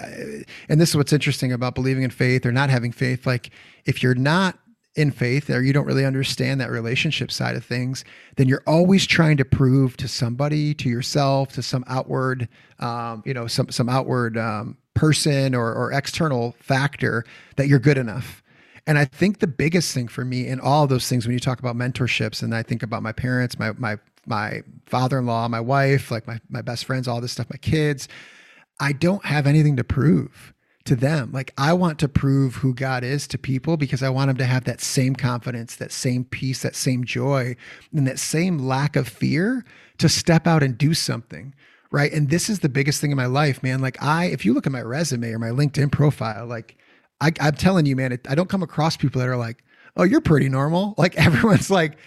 and this is what's interesting about believing in faith or not having faith. Like if you're not in faith or you don't really understand that relationship side of things, then you're always trying to prove to somebody, to yourself, to some outward, um, you know, some some outward um, person or, or external factor that you're good enough. And I think the biggest thing for me in all those things, when you talk about mentorships, and I think about my parents, my my my father-in-law, my wife, like my my best friends, all this stuff, my kids, I don't have anything to prove to them. Like I want to prove who God is to people because I want them to have that same confidence, that same peace, that same joy, and that same lack of fear to step out and do something. Right. And this is the biggest thing in my life, man. Like I, if you look at my resume or my LinkedIn profile, like I, am telling you, man, it, I don't come across people that are like, oh, you're pretty normal. [LAUGHS] Like everyone's like,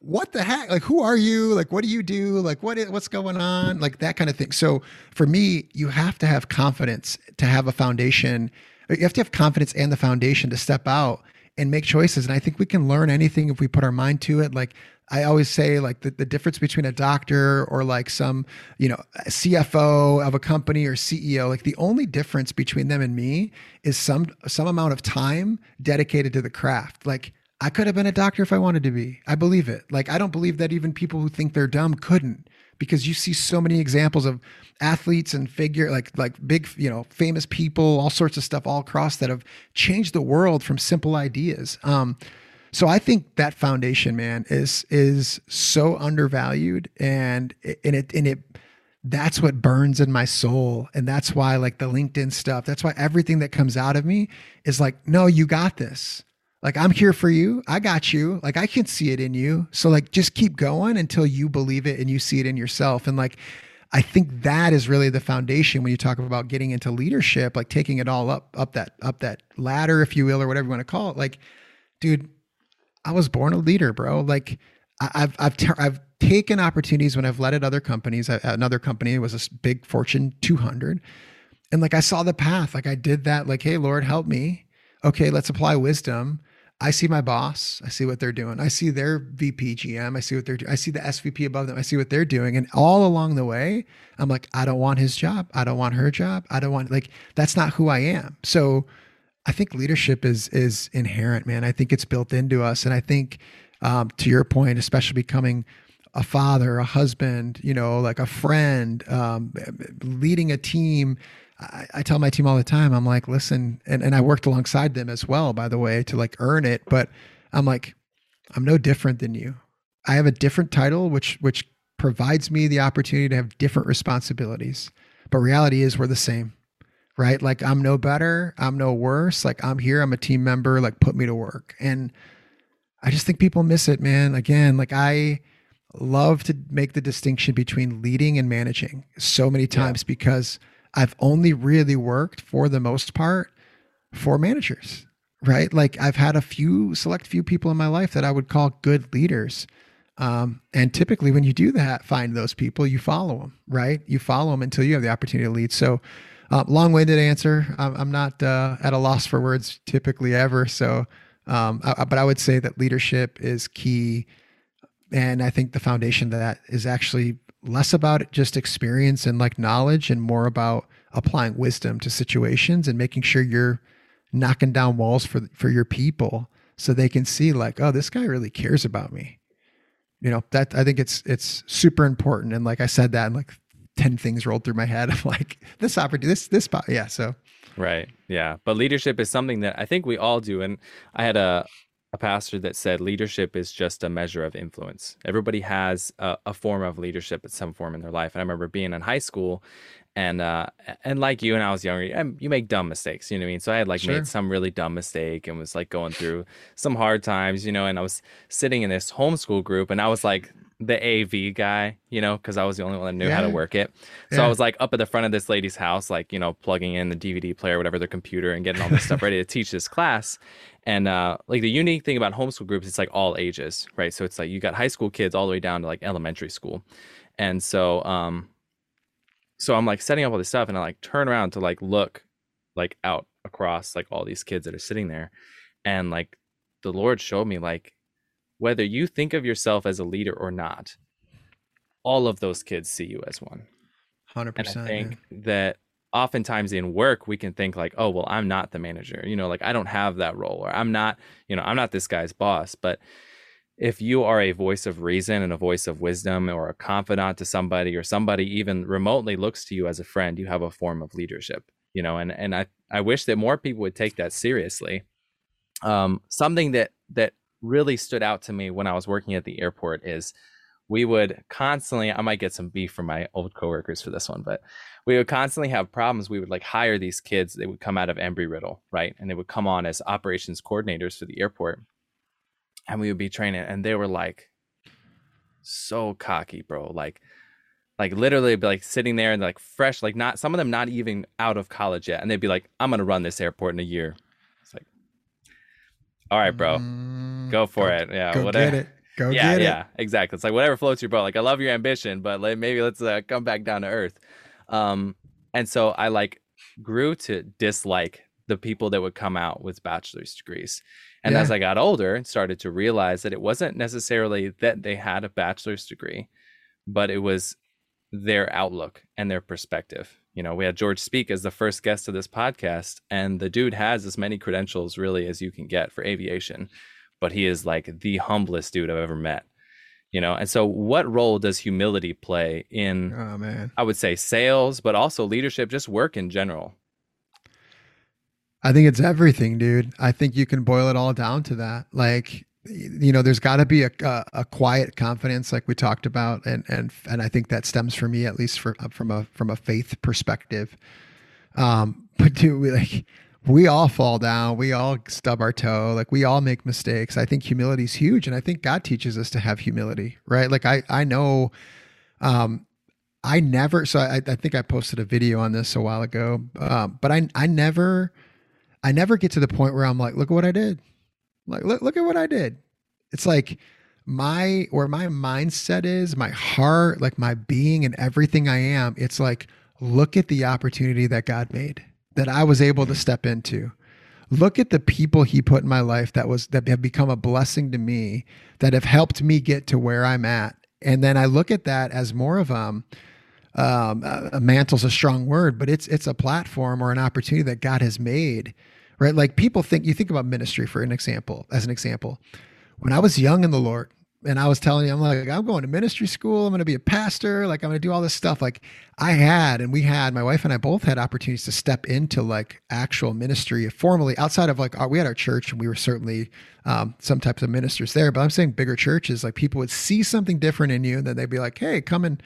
what the heck? Like, who are you? Like, what do you do? Like, what is, what's going on? Like that kind of thing. So for me, you have to have confidence to have a foundation. You have to have confidence and the foundation to step out and make choices. And I think we can learn anything if we put our mind to it. Like I always say, like the, the difference between a doctor or like some, you know, CFO of a company or CEO, like the only difference between them and me is some some amount of time dedicated to the craft. Like I could have been a doctor if I wanted to be. I believe it. Like I don't believe that even people who think they're dumb couldn't because you see so many examples of athletes and figure like like big, you know, famous people, all sorts of stuff all across that have changed the world from simple ideas. Um so I think that foundation man is is so undervalued and and it and it that's what burns in my soul and that's why like the LinkedIn stuff, that's why everything that comes out of me is like no, you got this like I'm here for you. I got you. Like I can see it in you. So like just keep going until you believe it and you see it in yourself. And like I think that is really the foundation when you talk about getting into leadership, like taking it all up up that up that ladder, if you will, or whatever you want to call it. Like, dude, I was born a leader, bro. Like I've I've I've taken opportunities when I've led at other companies. another company was a big Fortune 200, and like I saw the path. Like I did that. Like, hey, Lord, help me. Okay, let's apply wisdom I see my boss. I see what they're doing. I see their VP GM. I see what they're doing. I see the SVP above them. I see what they're doing. And all along the way, I'm like, I don't want his job. I don't want her job. I don't want like that's not who I am. So I think leadership is is inherent, man. I think it's built into us. And I think um, to your point, especially becoming a father, a husband, you know, like a friend, um, leading a team I, I, tell my team all the time, I'm like, listen, and, and I worked alongside them as well, by the way, to like earn it. But I'm like, I'm no different than you. I have a different title, which which provides me the opportunity to have different responsibilities. But reality is we're the same. Right. Like I'm no better. I'm no worse. Like I'm here. I'm a team member. Like put me to work. And I just think people miss it, man. Again, like I love to make the distinction between leading and managing so many times yeah. because I've only really worked for the most part for managers, right? Like I've had a few select few people in my life that I would call good leaders. Um, and typically, when you do that, find those people, you follow them, right? You follow them until you have the opportunity to lead. So, uh, long-winded answer. I'm, I'm not uh, at a loss for words typically ever. So, um, I, but I would say that leadership is key, and I think the foundation that is actually less about just experience and like knowledge and more about applying wisdom to situations and making sure you're knocking down walls for for your people so they can see like oh this guy really cares about me you know that i think it's it's super important and like i said that and like 10 things rolled through my head [LAUGHS] i'm like this opportunity this this yeah so right yeah but leadership is something that i think we all do and i had a a pastor that said leadership is just a measure of influence. Everybody has a, a, form of leadership at some form in their life. And I remember being in high school and uh and like you and I was younger, you make dumb mistakes, you know what I mean? So I had like sure. made some really dumb mistake and was like going through some hard times, you know, and I was sitting in this homeschool group and I was like the AV guy, you know, because I was the only one that knew yeah. how to work it. So yeah. I was like up at the front of this lady's house, like, you know, plugging in the DVD player, whatever, their computer and getting all this stuff ready to teach this class. And uh, like the unique thing about homeschool groups, it's like all ages, right? So it's like you got high school kids all the way down to like elementary school. And so, um, so I'm like setting up all this stuff and I like turn around to like look like out across like all these kids that are sitting there. And like the Lord showed me like, whether you think of yourself as a leader or not, all of those kids see you as one. 100%. And I think that oftentimes in work we can think like, oh, well, I'm not the manager. You know, like I don't have that role or I'm not, you know, I'm not this guy's boss. But if you are a voice of reason and a voice of wisdom or a confidant to somebody or somebody even remotely looks to you as a friend, you have a form of leadership, you know, and, and I, I wish that more people would take that seriously. Um, something that, that really stood out to me when I was working at the airport is we would constantly I might get some beef from my old coworkers for this one, but we would constantly have problems. We would like hire these kids, they would come out of Embry Riddle, right? And they would come on as operations coordinators for the airport. And we would be training and they were like so cocky, bro. Like like literally be like sitting there and like fresh, like not some of them not even out of college yet. And they'd be like, I'm gonna run this airport in a year. It's like, all right, bro. Mm, Go for go, it. Yeah. Go whatever. get it. Go yeah, get yeah, it. exactly. It's like whatever floats your boat. Like I love your ambition, but like, maybe let's uh, come back down to earth. Um, and so I like grew to dislike the people that would come out with bachelor's degrees. And Yeah. as I got older and started to realize that it wasn't necessarily that they had a bachelor's degree, but it was their outlook and their perspective. You know, we had George Speak as the first guest of this podcast, and the dude has as many credentials really as you can get for aviation, but he is like the humblest dude I've ever met. You know, and so what role does humility play in, Oh man. I would say, sales, but also leadership, just work in general? I think it's everything, dude. I think you can boil it all down to that. Like, you know, there's got to be a, a a quiet confidence, like we talked about, and and and I think that stems for me, at least for from a from a faith perspective. Um, [LAUGHS] but dude, we like we all fall down, we all stub our toe, like we all make mistakes. I think humility is huge, and I think God teaches us to have humility, right? Like I I know, um, I never. So I I think I posted a video on this a while ago, um, but I I never. I never get to the point where I'm like, look at what I did. Like, look, look at what I did. It's like my, where my mindset is, my heart, like my being and everything I am. It's like, look at the opportunity that God made that I was able to step into. Look at the people he put in my life that was, that have become a blessing to me, that have helped me get to where I'm at. And then I look at that as more of um, um, a, a mantle's a strong word, but it's it's a platform or an opportunity that God has made, right? Like people think you think about ministry for an example, as an example. When I was young in the Lord, and I was telling you, I'm like, I'm going to ministry school. I'm going to be a pastor. Like, I'm going to do all this stuff. Like, I had, and we had, my wife and I both had opportunities to step into like actual ministry formally outside of like, our, we had our church and we were certainly um, some types of ministers there. But I'm saying bigger churches, like people would see something different in you and then they'd be like, hey, come and,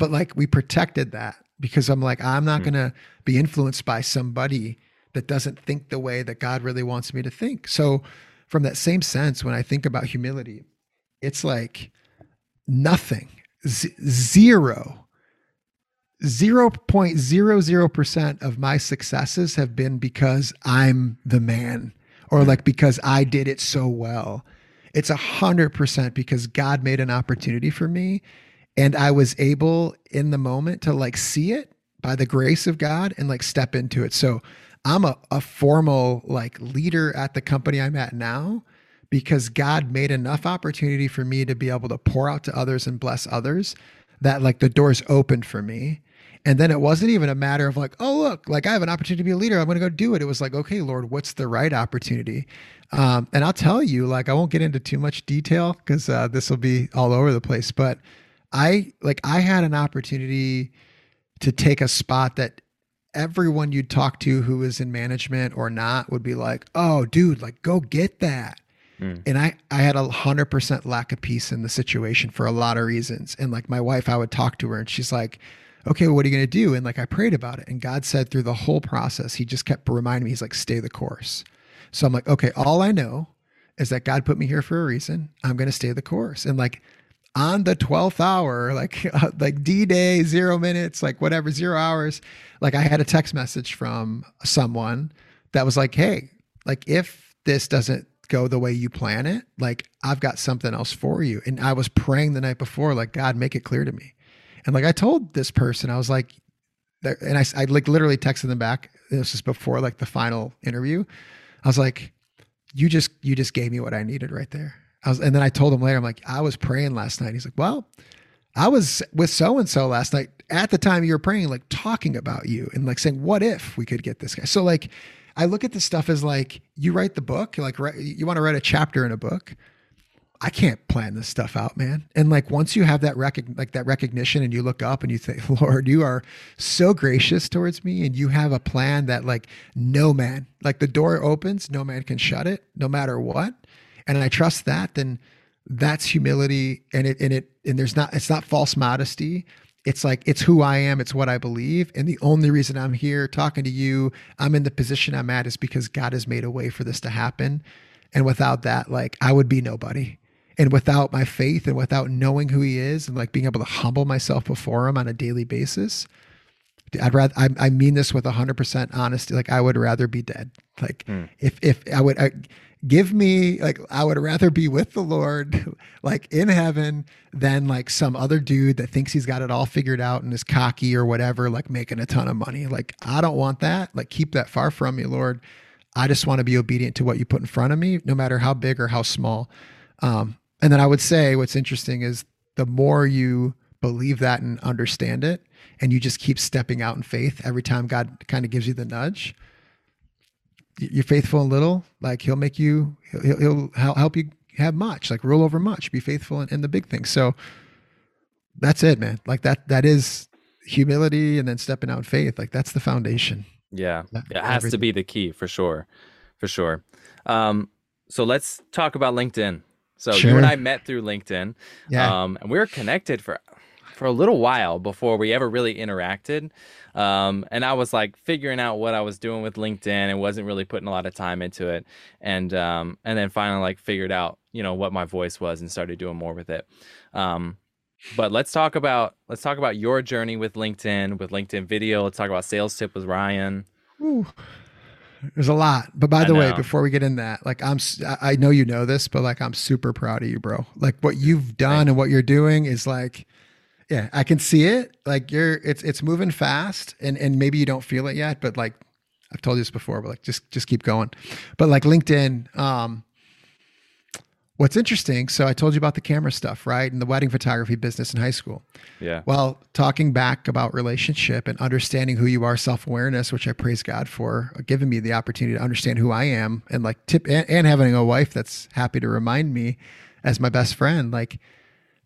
but like we protected that because I'm like, I'm not going to be influenced by somebody that doesn't think the way that God really wants me to think. So, from that same sense, when I think about humility, it's like nothing, Z- zero, 0.00% of my successes have been because I'm the man or like because I did it so well. It's a hundred percent because God made an opportunity for me and I was able in the moment to like see it by the grace of God and like step into it. So I'm a, a formal like leader at the company I'm at now because God made enough opportunity for me to be able to pour out to others and bless others that like the doors opened for me. And then it wasn't even a matter of like, oh, look, like I have an opportunity to be a leader. I'm going to go do it. It was like, okay, Lord, what's the right opportunity? Um, and I'll tell you, like, I won't get into too much detail because uh, this will be all over the place. But I, like, I had an opportunity to take a spot that everyone you'd talk to who is in management or not would be like, oh, dude, like, go get that. Mm. And I, I had a hundred percent lack of peace in the situation for a lot of reasons. And like my wife, I would talk to her and she's like, okay, what are you going to do? And like I prayed about it. And God said through the whole process, He just kept reminding me, He's like, stay the course. So I'm like, okay, all I know is that God put me here for a reason. I'm going to stay the course. And like, on the 12th hour, like [LAUGHS] uh, like D day, zero minutes, like whatever, zero hours. Like I had a text message from someone that was like, "Hey, like if this doesn't go the way you plan it, like I've got something else for you." And I was praying the night before, like God, make it clear to me. And like I told this person, I was like, and I, I like literally texted them back. This is before like the final interview. I was like, you just you just gave me what I needed right there. I was, and then I told him later, I'm like, I was praying last night. He's like, well, I was with so and so last night at the time you were praying, like talking about you and like saying, what if we could get this guy? So like, I look at this stuff as like you write the book, like you want to write a chapter in a book. I can't plan this stuff out, man. And like once you have that rec- like that recognition and you look up and you think, [LAUGHS] Lord, you are so gracious towards me and you have a plan that like no man, like the door opens, no man can shut it no matter what. And I trust that, then that's humility and it and it and there's not it's not false modesty. It's like it's who I am, it's what I believe. And the only reason I'm here talking to you, I'm in the position I'm at is because God has made a way for this to happen. And without that, like I would be nobody and without my faith and without knowing who he is and like being able to humble myself before him on a daily basis i'd rather i, I mean this with 100% honesty like i would rather be dead like mm. if if i would I, give me like i would rather be with the lord [LAUGHS] like in heaven than like some other dude that thinks he's got it all figured out and is cocky or whatever like making a ton of money. Like i don't want that. Like keep that far from me lord. I just want to be obedient to what you put in front of me no matter how big or how small. Um, and then I would say what's interesting is the more you believe that and understand it, and you just keep stepping out in faith every time God kind of gives you the nudge. You're faithful in little, like He'll make you, He'll, he'll help you have much, like rule over much. Be faithful in, in the big things. So that's it, man. Like that, that is humility, and then stepping out in faith. Like that's the foundation. Yeah, it has everything. to be the key for sure, for sure. Um, so let's talk about LinkedIn. So sure. you and I met through LinkedIn. Yeah. Um, and we were connected for for a little while before we ever really interacted. Um, and I was like figuring out what I was doing with LinkedIn and wasn't really putting a lot of time into it. And um, and then finally like figured out, you know, what my voice was and started doing more with it. Um, but let's talk about let's talk about your journey with LinkedIn, with LinkedIn video. Let's talk about sales tip with Ryan. Ooh. There's a lot. But by the way, before we get in that, like I'm, I know you know this, but like I'm super proud of you, bro. Like what you've done and what you're doing is like, yeah, I can see it. Like you're, it's it's moving fast, and and maybe you don't feel it yet, but like I've told you this before, but like just just keep going. But like LinkedIn, um, What's interesting, so I told you about the camera stuff, right? And the wedding photography business in high school. Yeah. Well, talking back about relationship and understanding who you are, self awareness, which I praise God for uh, giving me the opportunity to understand who I am and like tip and, and having a wife that's happy to remind me as my best friend. Like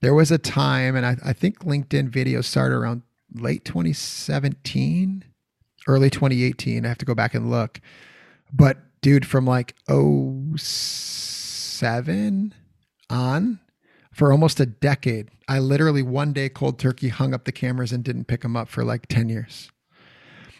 there was a time, and I, I think LinkedIn videos started around late 2017, early 2018. I have to go back and look. But dude, from like oh seven on for almost a decade. I literally one day cold turkey hung up the cameras and didn't pick them up for like 10 years.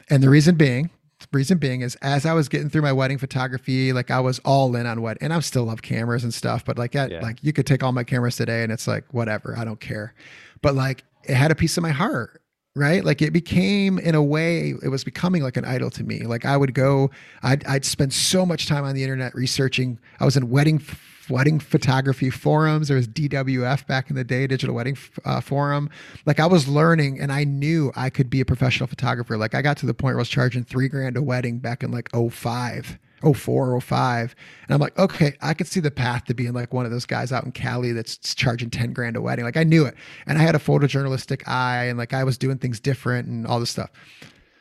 And the reason being, reason being is as I was getting through my wedding photography, like I was all in on what, and I still love cameras and stuff, but like, at, yeah. like you could take all my cameras today and it's like, whatever, I don't care. But like it had a piece of my heart right like it became in a way it was becoming like an idol to me like i would go i'd, I'd spend so much time on the internet researching i was in wedding wedding photography forums there was dwf back in the day digital wedding uh, forum like i was learning and i knew i could be a professional photographer like i got to the point where i was charging three grand a wedding back in like 05 04, 05. And I'm like, okay, I could see the path to being like one of those guys out in Cali that's charging 10 grand a wedding. Like I knew it. And I had a photojournalistic eye and like I was doing things different and all this stuff.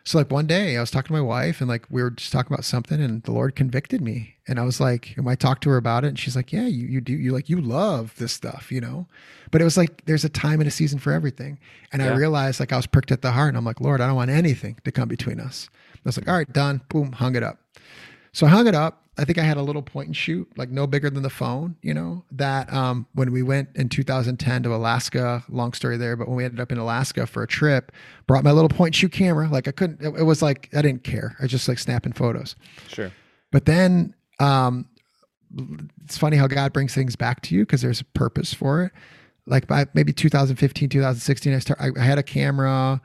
So like one day I was talking to my wife and like we were just talking about something and the Lord convicted me. And I was like, and I talked to her about it and she's like, yeah, you, you do, you like, you love this stuff, you know? But it was like, there's a time and a season for everything. And yeah. I realized like I was pricked at the heart and I'm like, Lord, I don't want anything to come between us. I was like, mm. all right, done. Boom, hung it up. So I hung it up. I think I had a little point and shoot, like no bigger than the phone, you know, that um, when we went in 2010 to Alaska, long story there, but when we ended up in Alaska for a trip, brought my little point and shoot camera. Like I couldn't, it, it was like, I didn't care. I just like snapping photos. Sure. But then um, it's funny how God brings things back to you because there's a purpose for it. like by maybe 2015, 2016, I start, I, I had a camera,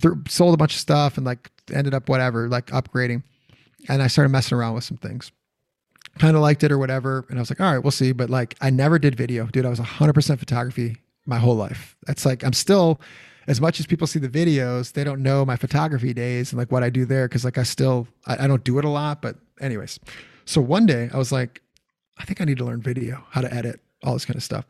th- sold a bunch of stuff and like ended up whatever, like upgrading. And I started messing around with some things. Kind of liked it or whatever. And I was like, all right, we'll see. But like, I never did video, dude. I was 100% photography my whole life. That's like, I'm still, as much as people see the videos, they don't know my photography days and like what I do there. Cause like I still, I, I don't do it a lot. But, anyways, so one day I was like, I think I need to learn video, how to edit, all this kind of stuff.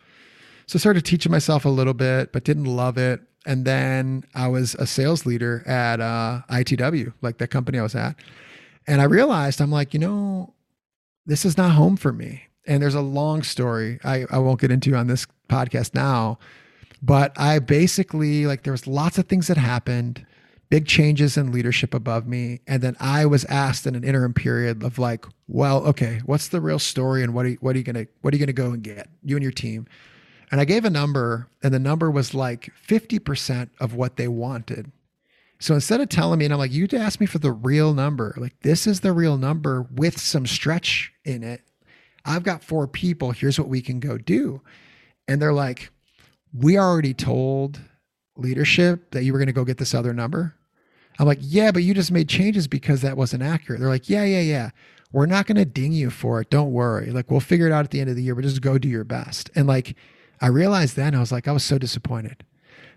So I started teaching myself a little bit, but didn't love it. And then I was a sales leader at uh, ITW, like that company I was at. And I realized I'm like, you know, this is not home for me. And there's a long story I, I won't get into on this podcast now. But I basically, like, there was lots of things that happened, big changes in leadership above me. And then I was asked in an interim period of like, well, okay, what's the real story and what are you, what are you going to, what are you going to go and get you and your team? And I gave a number, and the number was like 50% of what they wanted. So instead of telling me, and I'm like, you asked me for the real number, like this is the real number with some stretch in it. I've got four people. Here's what we can go do. And they're like, we already told leadership that you were going to go get this other number. I'm like, yeah, but you just made changes because that wasn't accurate. They're like, yeah, yeah, yeah. We're not going to ding you for it. Don't worry. Like, we'll figure it out at the end of the year, but just go do your best. And like, I realized then I was like, I was so disappointed.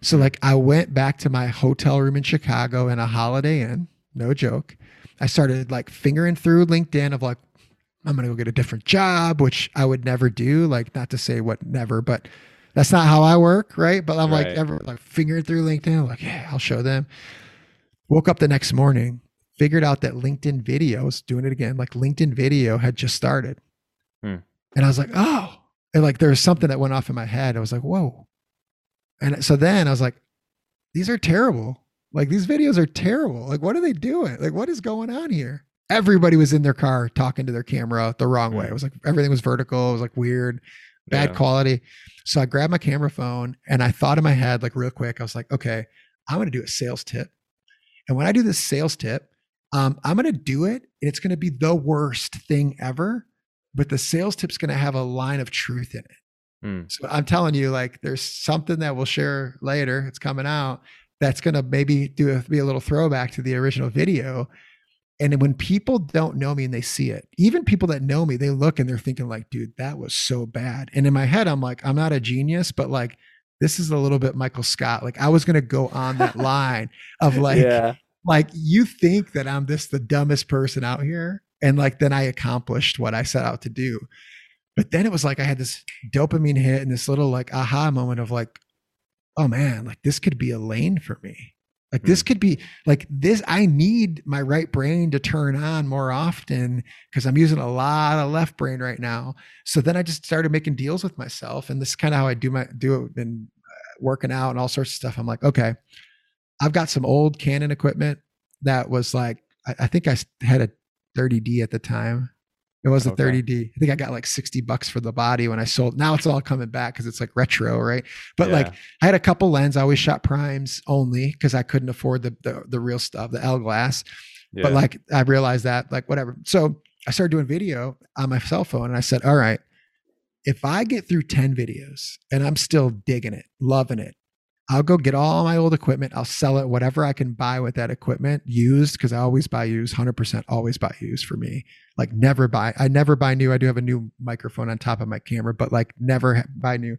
So like I went back to my hotel room in Chicago in a Holiday Inn, no joke. I started like fingering through LinkedIn of like, I'm gonna go get a different job, which I would never do. Like, not to say what never, but that's not how I work, right? But I'm right. like, ever like fingering through LinkedIn, like, yeah, I'll show them. Woke up the next morning, figured out that LinkedIn videos, doing it again, like LinkedIn video had just started. Hmm. And I was like, oh, and like there was something that went off in my head. I was like, whoa. And so then I was like, these are terrible. Like these videos are terrible. Like, what are they doing? Like, what is going on here? Everybody was in their car talking to their camera the wrong way. It was like everything was vertical. It was like weird, bad yeah. quality. So I grabbed my camera phone and I thought in my head, like real quick, I was like, okay, I'm going to do a sales tip. And when I do this sales tip, um, I'm going to do it and it's going to be the worst thing ever but the sales tip's going to have a line of truth in it. Mm. So I'm telling you, like, there's something that we'll share later. It's coming out that's going to maybe do a, be a little throwback to the original video. And when people don't know me and they see it, even people that know me, they look and they're thinking like, dude, that was so bad. And in my head, I'm like, I'm not a genius, but like, this is a little bit Michael Scott. Like I was going to go on that line of [LAUGHS] like, yeah. like you think that I'm this the dumbest person out here and like then I accomplished what I set out to do. But then it was like I had this dopamine hit and this little like aha moment of like, oh man, like this could be a lane for me. Like this hmm. could be like this. I need my right brain to turn on more often because I'm using a lot of left brain right now. So then I just started making deals with myself, and this is kind of how I do my do it and uh, working out and all sorts of stuff. I'm like, okay, I've got some old Canon equipment that was like I, I think I had a 30D at the time. It was a okay. 30D. I think I got like 60 bucks for the body when I sold. Now it's all coming back because it's like retro, right? But yeah. like I had a couple lens. I always shot primes only because I couldn't afford the, the, the real stuff, the L glass. Yeah. But like I realized that, like whatever. So I started doing video on my cell phone and I said, all right, if I get through 10 videos and I'm still digging it, loving it, I'll go get all my old equipment. I'll sell it, whatever I can buy with that equipment used, because I always buy used, 100% always buy used for me. Like never buy, I never buy new. I do have a new microphone on top of my camera, but like never buy new.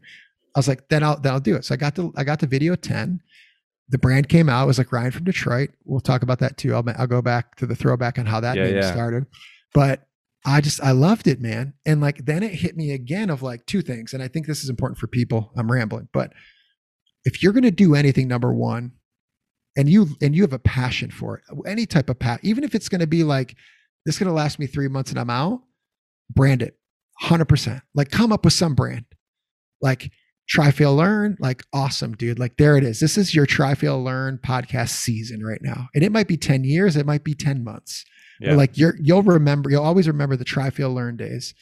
I was like, then I'll, then I'll do it. So I got to, I got to video 10. The brand came out. It was like Ryan from Detroit. We'll talk about that too. I'll, I'll go back to the throwback on how that yeah, name yeah. started. But I just, I loved it, man. And like, then it hit me again of like two things. And I think this is important for people. I'm rambling, but if you're going to do anything number one and you and you have a passion for it any type of pat even if it's going to be like this is going to last me three months and i'm out brand it 100% like come up with some brand. Like try fail learn like awesome dude. Like there it is. This is your try fail learn podcast season right now. And it might be 10 years it might be 10 months. Yeah. like you're you'll remember you'll always remember the try fail learn days.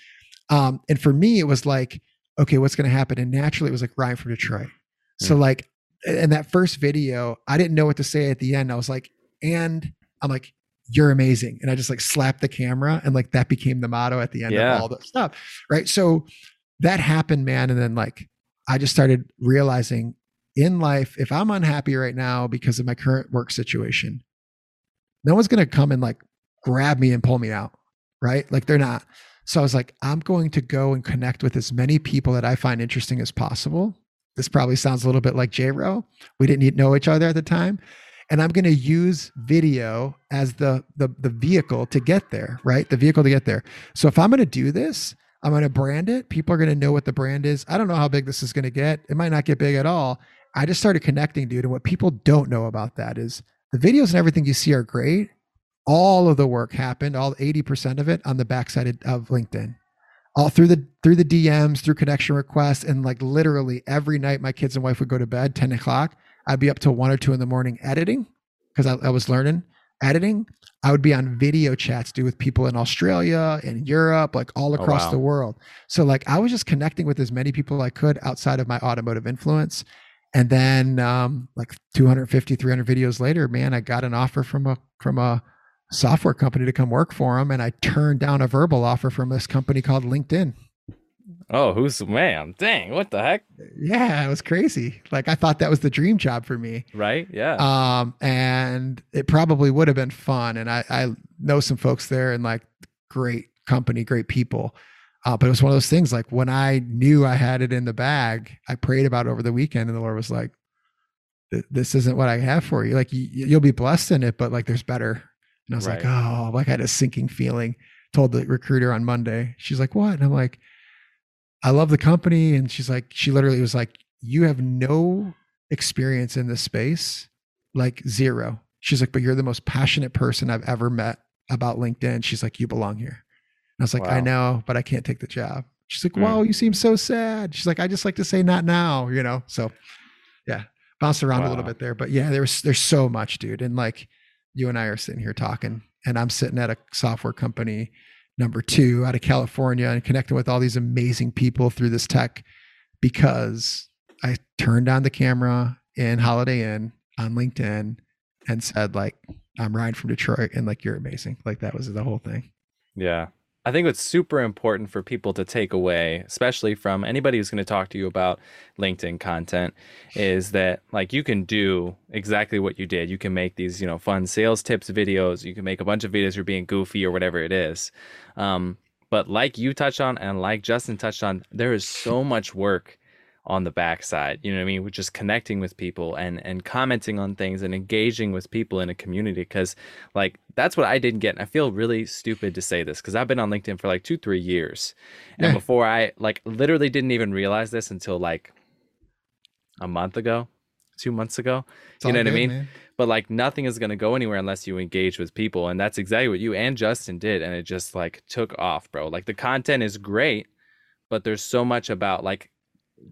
Um and for me it was like okay what's going to happen? And naturally it was like ryan from detroit so mm. like in that first video, I didn't know what to say at the end. I was like, and I'm like, you're amazing. And I just like slapped the camera and like that became the motto at the end yeah. of all the stuff. Right. So that happened, man. And then like I just started realizing in life, if I'm unhappy right now because of my current work situation, no one's going to come and like grab me and pull me out, right? Like they're not. So I was like, I'm going to go and connect with as many people that I find interesting as possible. This probably sounds a little bit like J Row. We didn't know each other at the time. And I'm going to use video as the, the the vehicle to get there, right? The vehicle to get there. So if I'm going to do this, I'm going to brand it. People are going to know what the brand is. I don't know how big this is going to get. It might not get big at all. I just started connecting, dude. And what people don't know about that is the videos and everything you see are great. All of the work happened, all 80% of it on the backside of LinkedIn. All through the through the DMs, through connection requests, and like literally every night my kids and wife would go to bed, 10 o'clock. I'd be up till one or two in the morning editing because I, I was learning editing. I would be on video chats, do with people in Australia and Europe, like all oh, across oh, wow. the world. So like I was just connecting with as many people I could outside of my automotive influence. And then um, like 250, 300 videos later, man, I got an offer from a from a software company to come work for them, and I turned down a verbal offer from this company called LinkedIn. Oh, who's man? Dang, what the heck? Yeah, it was crazy. Like I thought that was the dream job for me. Right? Yeah. Um, and it probably would have been fun. And I, I know some folks there and like great company, great people. Uh, but it was one of those things like when I knew I had it in the bag, I prayed about over the weekend, and the Lord was like, "This isn't what I have for you. Like you, will be blessed in it, but like there's better." And I was right. like, "Oh!" Like I had a sinking feeling. Told the recruiter on Monday. She's like, "What?" And I'm like, "I love the company." And she's like, she literally was like, "You have no experience in this space, like zero." She's like, "But you're the most passionate person I've ever met about LinkedIn." She's like, "You belong here." I was like, wow. I know, but I can't take the job. She's like, mm. wow, you seem so sad. She's like, I just like to say not now, you know? So yeah, bounced around wow. a little bit there, but yeah, there's, there's so much dude. And like you and I are sitting here talking and I'm sitting at a software company number two out of California and connecting with all these amazing people through this tech because I turned on the camera in Holiday Inn on LinkedIn and said like, I'm Ryan from Detroit and like, you're amazing. Like that was the whole thing. Yeah. I think what's super important for people to take away, especially from anybody who's going to talk to you about LinkedIn content, is that like you can do exactly what you did. You can make these, you know, fun sales tips videos. You can make a bunch of videos you're being goofy or whatever it is. Um, but like you touched on and like Justin touched on, there is so much work on the backside. You know what I mean? With just connecting with people and and commenting on things and engaging with people in a community. Because like that's what I didn't get. And I feel really stupid to say this because I've been on LinkedIn for like two three years, and yeah. before I like literally didn't even realize this until like a month ago, two months ago. It's you know what good, I mean? Man. But like nothing is gonna go anywhere unless you engage with people, and that's exactly what you and Justin did, and it just like took off, bro. Like the content is great, but there's so much about like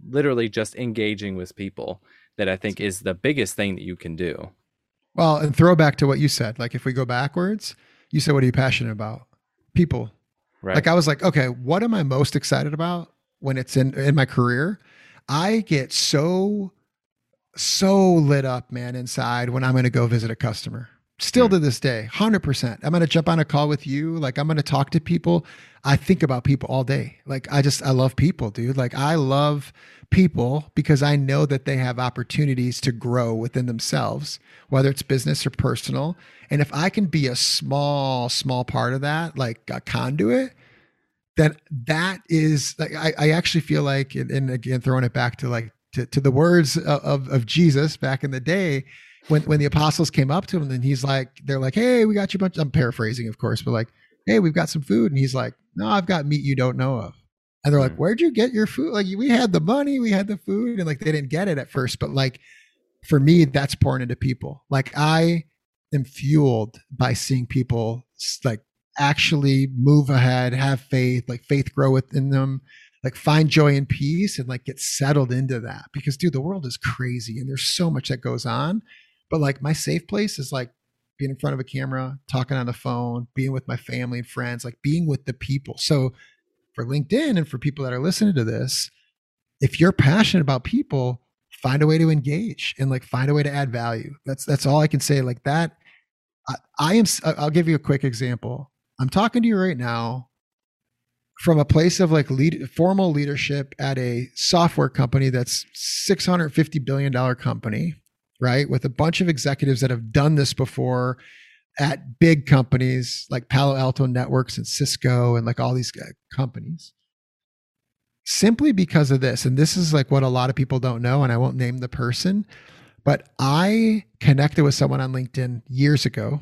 literally just engaging with people that I think is the biggest thing that you can do. Well, and throw back to what you said. Like if we go backwards, you said, what are you passionate about? People. Right. Like I was like, okay, what am I most excited about when it's in in my career? I get so so lit up, man, inside when I'm going to go visit a customer. Still hmm. to this day, 100%. I'm going to jump on a call with you. Like, I'm going to talk to people. I think about people all day. Like, I just, I love people, dude. Like, I love people because I know that they have opportunities to grow within themselves, whether it's business or personal. And if I can be a small, small part of that, like a conduit, then that is like, I, I actually feel like, and, and again, throwing it back to like, to, to the words of, of, of Jesus back in the day, when when the apostles came up to him and he's like they're like hey we got you a bunch i'm paraphrasing of course but like hey we've got some food and he's like no i've got meat you don't know of. And they're like hmm. where'd you get your food? Like we had the money we had the food and like they didn't get it at first but like for me that's pouring into people. Like i am fueled by seeing people like actually move ahead have faith like faith grow within them like find joy and peace and like get settled into that because dude the world is crazy and there's so much that goes on but like my safe place is like being in front of a camera, talking on the phone, being with my family and friends, like being with the people. So for LinkedIn and for people that are listening to this, if you're passionate about people, find a way to engage and like find a way to add value. That's that's all I can say. Like that, I, I am. I'll give you a quick example. I'm talking to you right now from a place of like lead formal leadership at a software company that's 650 billion dollar company right with a bunch of executives that have done this before at big companies like palo alto networks and cisco and like all these uh, companies simply because of this and this is like what a lot of people don't know and i won't name the person but i connected with someone on linkedin years ago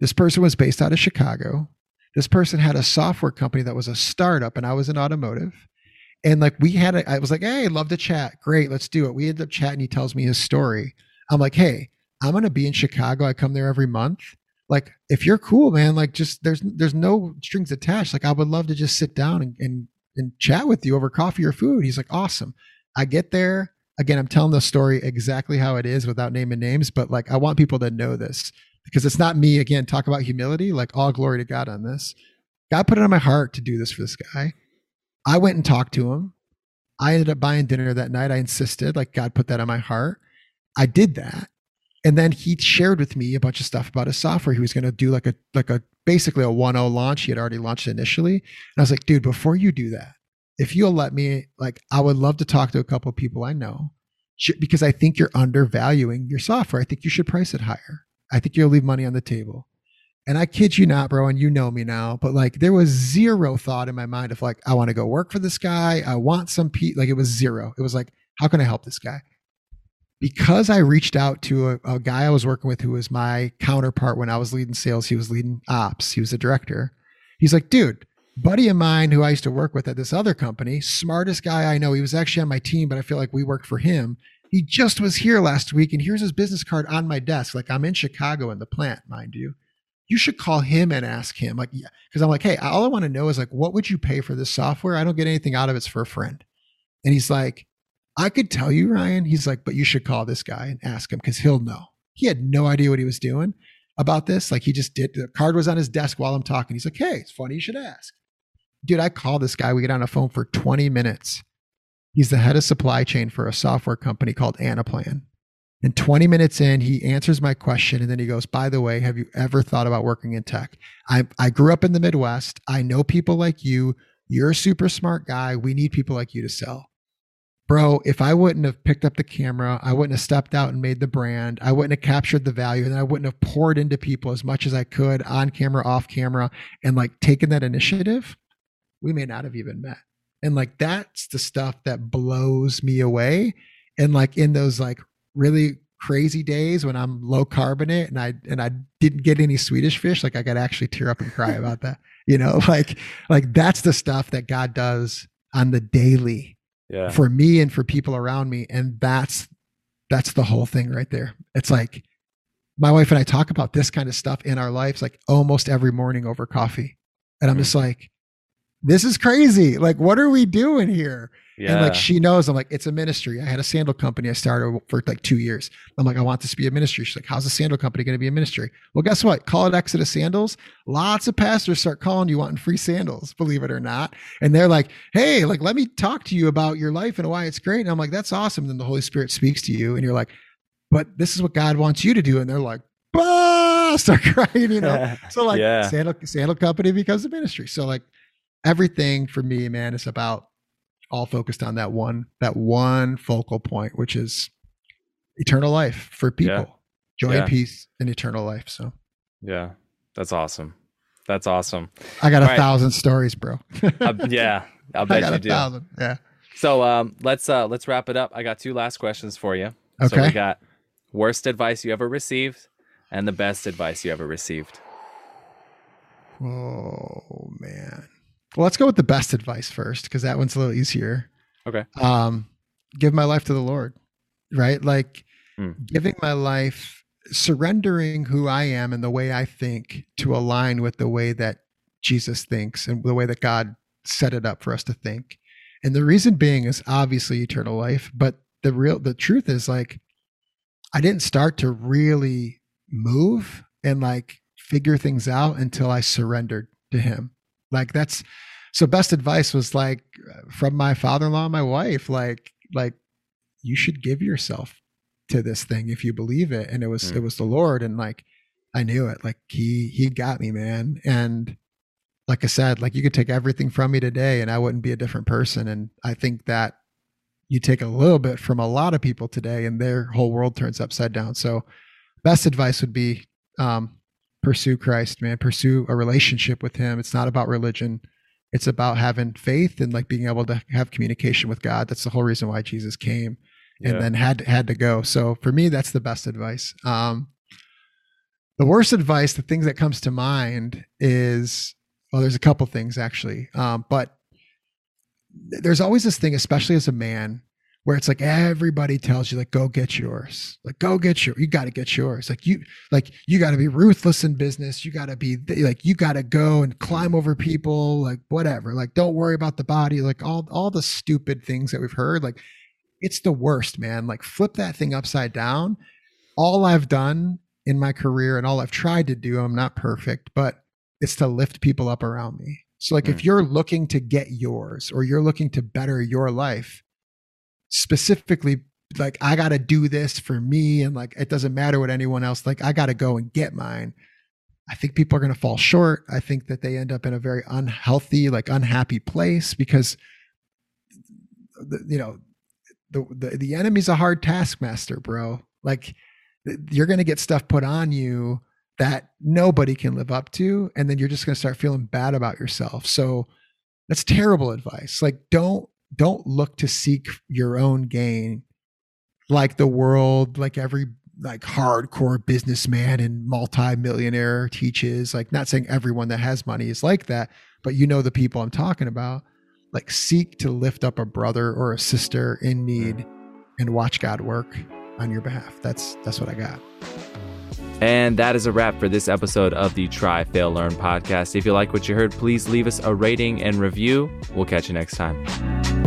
this person was based out of chicago this person had a software company that was a startup and I was in automotive. And like we had a, I was like, hey, love to chat. Great, let's do it. We ended up chatting. He tells me his story. I'm like, hey, I'm gonna be in Chicago. I come there every month. Like, if you're cool, man, like just there's there's no strings attached. Like, I would love to just sit down and and, and chat with you over coffee or food. He's like, awesome. I get there. Again, I'm telling the story exactly how it is without naming names, but like I want people to know this because it's not me again talk about humility like all glory to god on this god put it on my heart to do this for this guy i went and talked to him i ended up buying dinner that night i insisted like god put that on my heart i did that and then he shared with me a bunch of stuff about his software he was going to do like a like a basically a 1.0 launch he had already launched initially and i was like dude before you do that if you'll let me like i would love to talk to a couple of people i know because i think you're undervaluing your software i think you should price it higher I think you'll leave money on the table. And I kid you not, bro, and you know me now, but like there was zero thought in my mind of like, I want to go work for this guy. I want some pe like it was zero. It was like, how can I help this guy? Because I reached out to a, a guy I was working with who was my counterpart when I was leading sales, he was leading ops, he was the director. He's like, dude, buddy of mine who I used to work with at this other company, smartest guy I know. He was actually on my team, but I feel like we worked for him. He just was here last week, and here's his business card on my desk. Like I'm in Chicago in the plant, mind you. You should call him and ask him. Like, yeah, because I'm like, hey, all I want to know is like, what would you pay for this software? I don't get anything out of it. It's for a friend. And he's like, I could tell you, Ryan. He's like, but you should call this guy and ask him because he'll know. He had no idea what he was doing about this. Like he just did. The card was on his desk while I'm talking. He's like, hey, it's funny you should ask. Dude, I call this guy. We get on the phone for 20 minutes. He's the head of supply chain for a software company called Anaplan. And 20 minutes in, he answers my question. And then he goes, By the way, have you ever thought about working in tech? I, I grew up in the Midwest. I know people like you. You're a super smart guy. We need people like you to sell. Bro, if I wouldn't have picked up the camera, I wouldn't have stepped out and made the brand, I wouldn't have captured the value, and I wouldn't have poured into people as much as I could on camera, off camera, and like taken that initiative, we may not have even met. And like that's the stuff that blows me away. And like in those like really crazy days when i'm low carbonate and i and i didn't get any swedish fish like i got actually tear up and cry about that you know? [LAUGHS] Like like that's the stuff that god does on the daily yeah. for me and for people around me and that's that's the whole thing right there it's like my wife and i talk about this kind of stuff in our lives like almost every morning over coffee and i'm mm-hmm. just like this is crazy. Like, what are we doing here? Yeah. And like, she knows I'm like, it's a ministry. I had a sandal company I started for like two years. I'm like, I want this to be a ministry. She's like, how's a sandal company going to be a ministry? Well, guess what? Call it Exodus Sandals. Lots of pastors start calling you wanting free sandals, believe it or not. And they're like, hey, like, let me talk to you about your life and why it's great. And I'm like, that's awesome. And then the Holy Spirit speaks to you and you're like, but this is what God wants you to do. And they're like, bah, [LAUGHS] start crying, you know? [LAUGHS] so like yeah. sandal, sandal company becomes a ministry. So like, everything for me, man, is about all focused on that one, that one focal point, which is eternal life for people, yeah. joy yeah. and peace and eternal life. So, yeah, that's awesome. That's awesome. I got all a right. thousand stories, bro. uh, [LAUGHS] yeah, I'll bet you do. Thousand. Yeah. So um, let's uh, let's wrap it up. I got two last questions for you. Okay. So we got worst advice you ever received and the best advice you ever received. Oh man. Well, let's go with the best advice first because that one's a little easier. Okay. Um, give my life to the Lord, right? Like mm. giving my life, surrendering who I am and the way I think to align with the way that Jesus thinks and the way that God set it up for us to think. And the reason being is obviously eternal life, but the real the truth is like I didn't start to really move and like figure things out until I surrendered to him. Like that's so best advice was like from my father-in-law, my wife, like like you should give yourself to this thing if you believe it. And it was mm. it was the Lord. And like I knew it. Like he he got me, man. And like I said, like you could take everything from me today and I wouldn't be a different person. And I think that you take a little bit from a lot of people today and their whole world turns upside down. So best advice would be um, pursue Christ, man. Pursue a relationship with him. It's not about religion. It's about having faith and like being able to have communication with God. That's the whole reason why Jesus came and yeah. then had had to go. So for me, that's the best advice. Um, the worst advice, the things that comes to mind is well, there's a couple things actually, um, but there's always this thing, especially as a man, where it's like everybody tells you like go get yours. Like go get your you got to get yours. Like you like you got to be ruthless in business. You got to be like you got to go and climb over people like whatever. Like don't worry about the body. Like all all the stupid things that we've heard like it's the worst man. Like flip that thing upside down. All i've done in my career and all i've tried to do i'm not perfect but it's to lift people up around me. So like mm. if you're looking to get yours or you're looking to better your life specifically like I got to do this for me and like it doesn't matter what anyone else like I got to go and get mine. I think people are going to fall short. I think that they end up in a very unhealthy, like unhappy place because the, you know the, the the enemy's a hard taskmaster, bro. Like you're going to get stuff put on you that nobody can live up to and then you're just going to start feeling bad about yourself. So that's terrible advice. Like don't don't look to seek your own gain like the world, like every like hardcore businessman and multi-millionaire teaches. Like not saying everyone that has money is like that, but you know the people I'm talking about. Like seek to lift up a brother or a sister in need and watch God work on your behalf. That's that's what I got. And that is a wrap for this episode of the Try, Fail, Learn podcast. If you like what you heard, please leave us a rating and review. We'll catch you next time.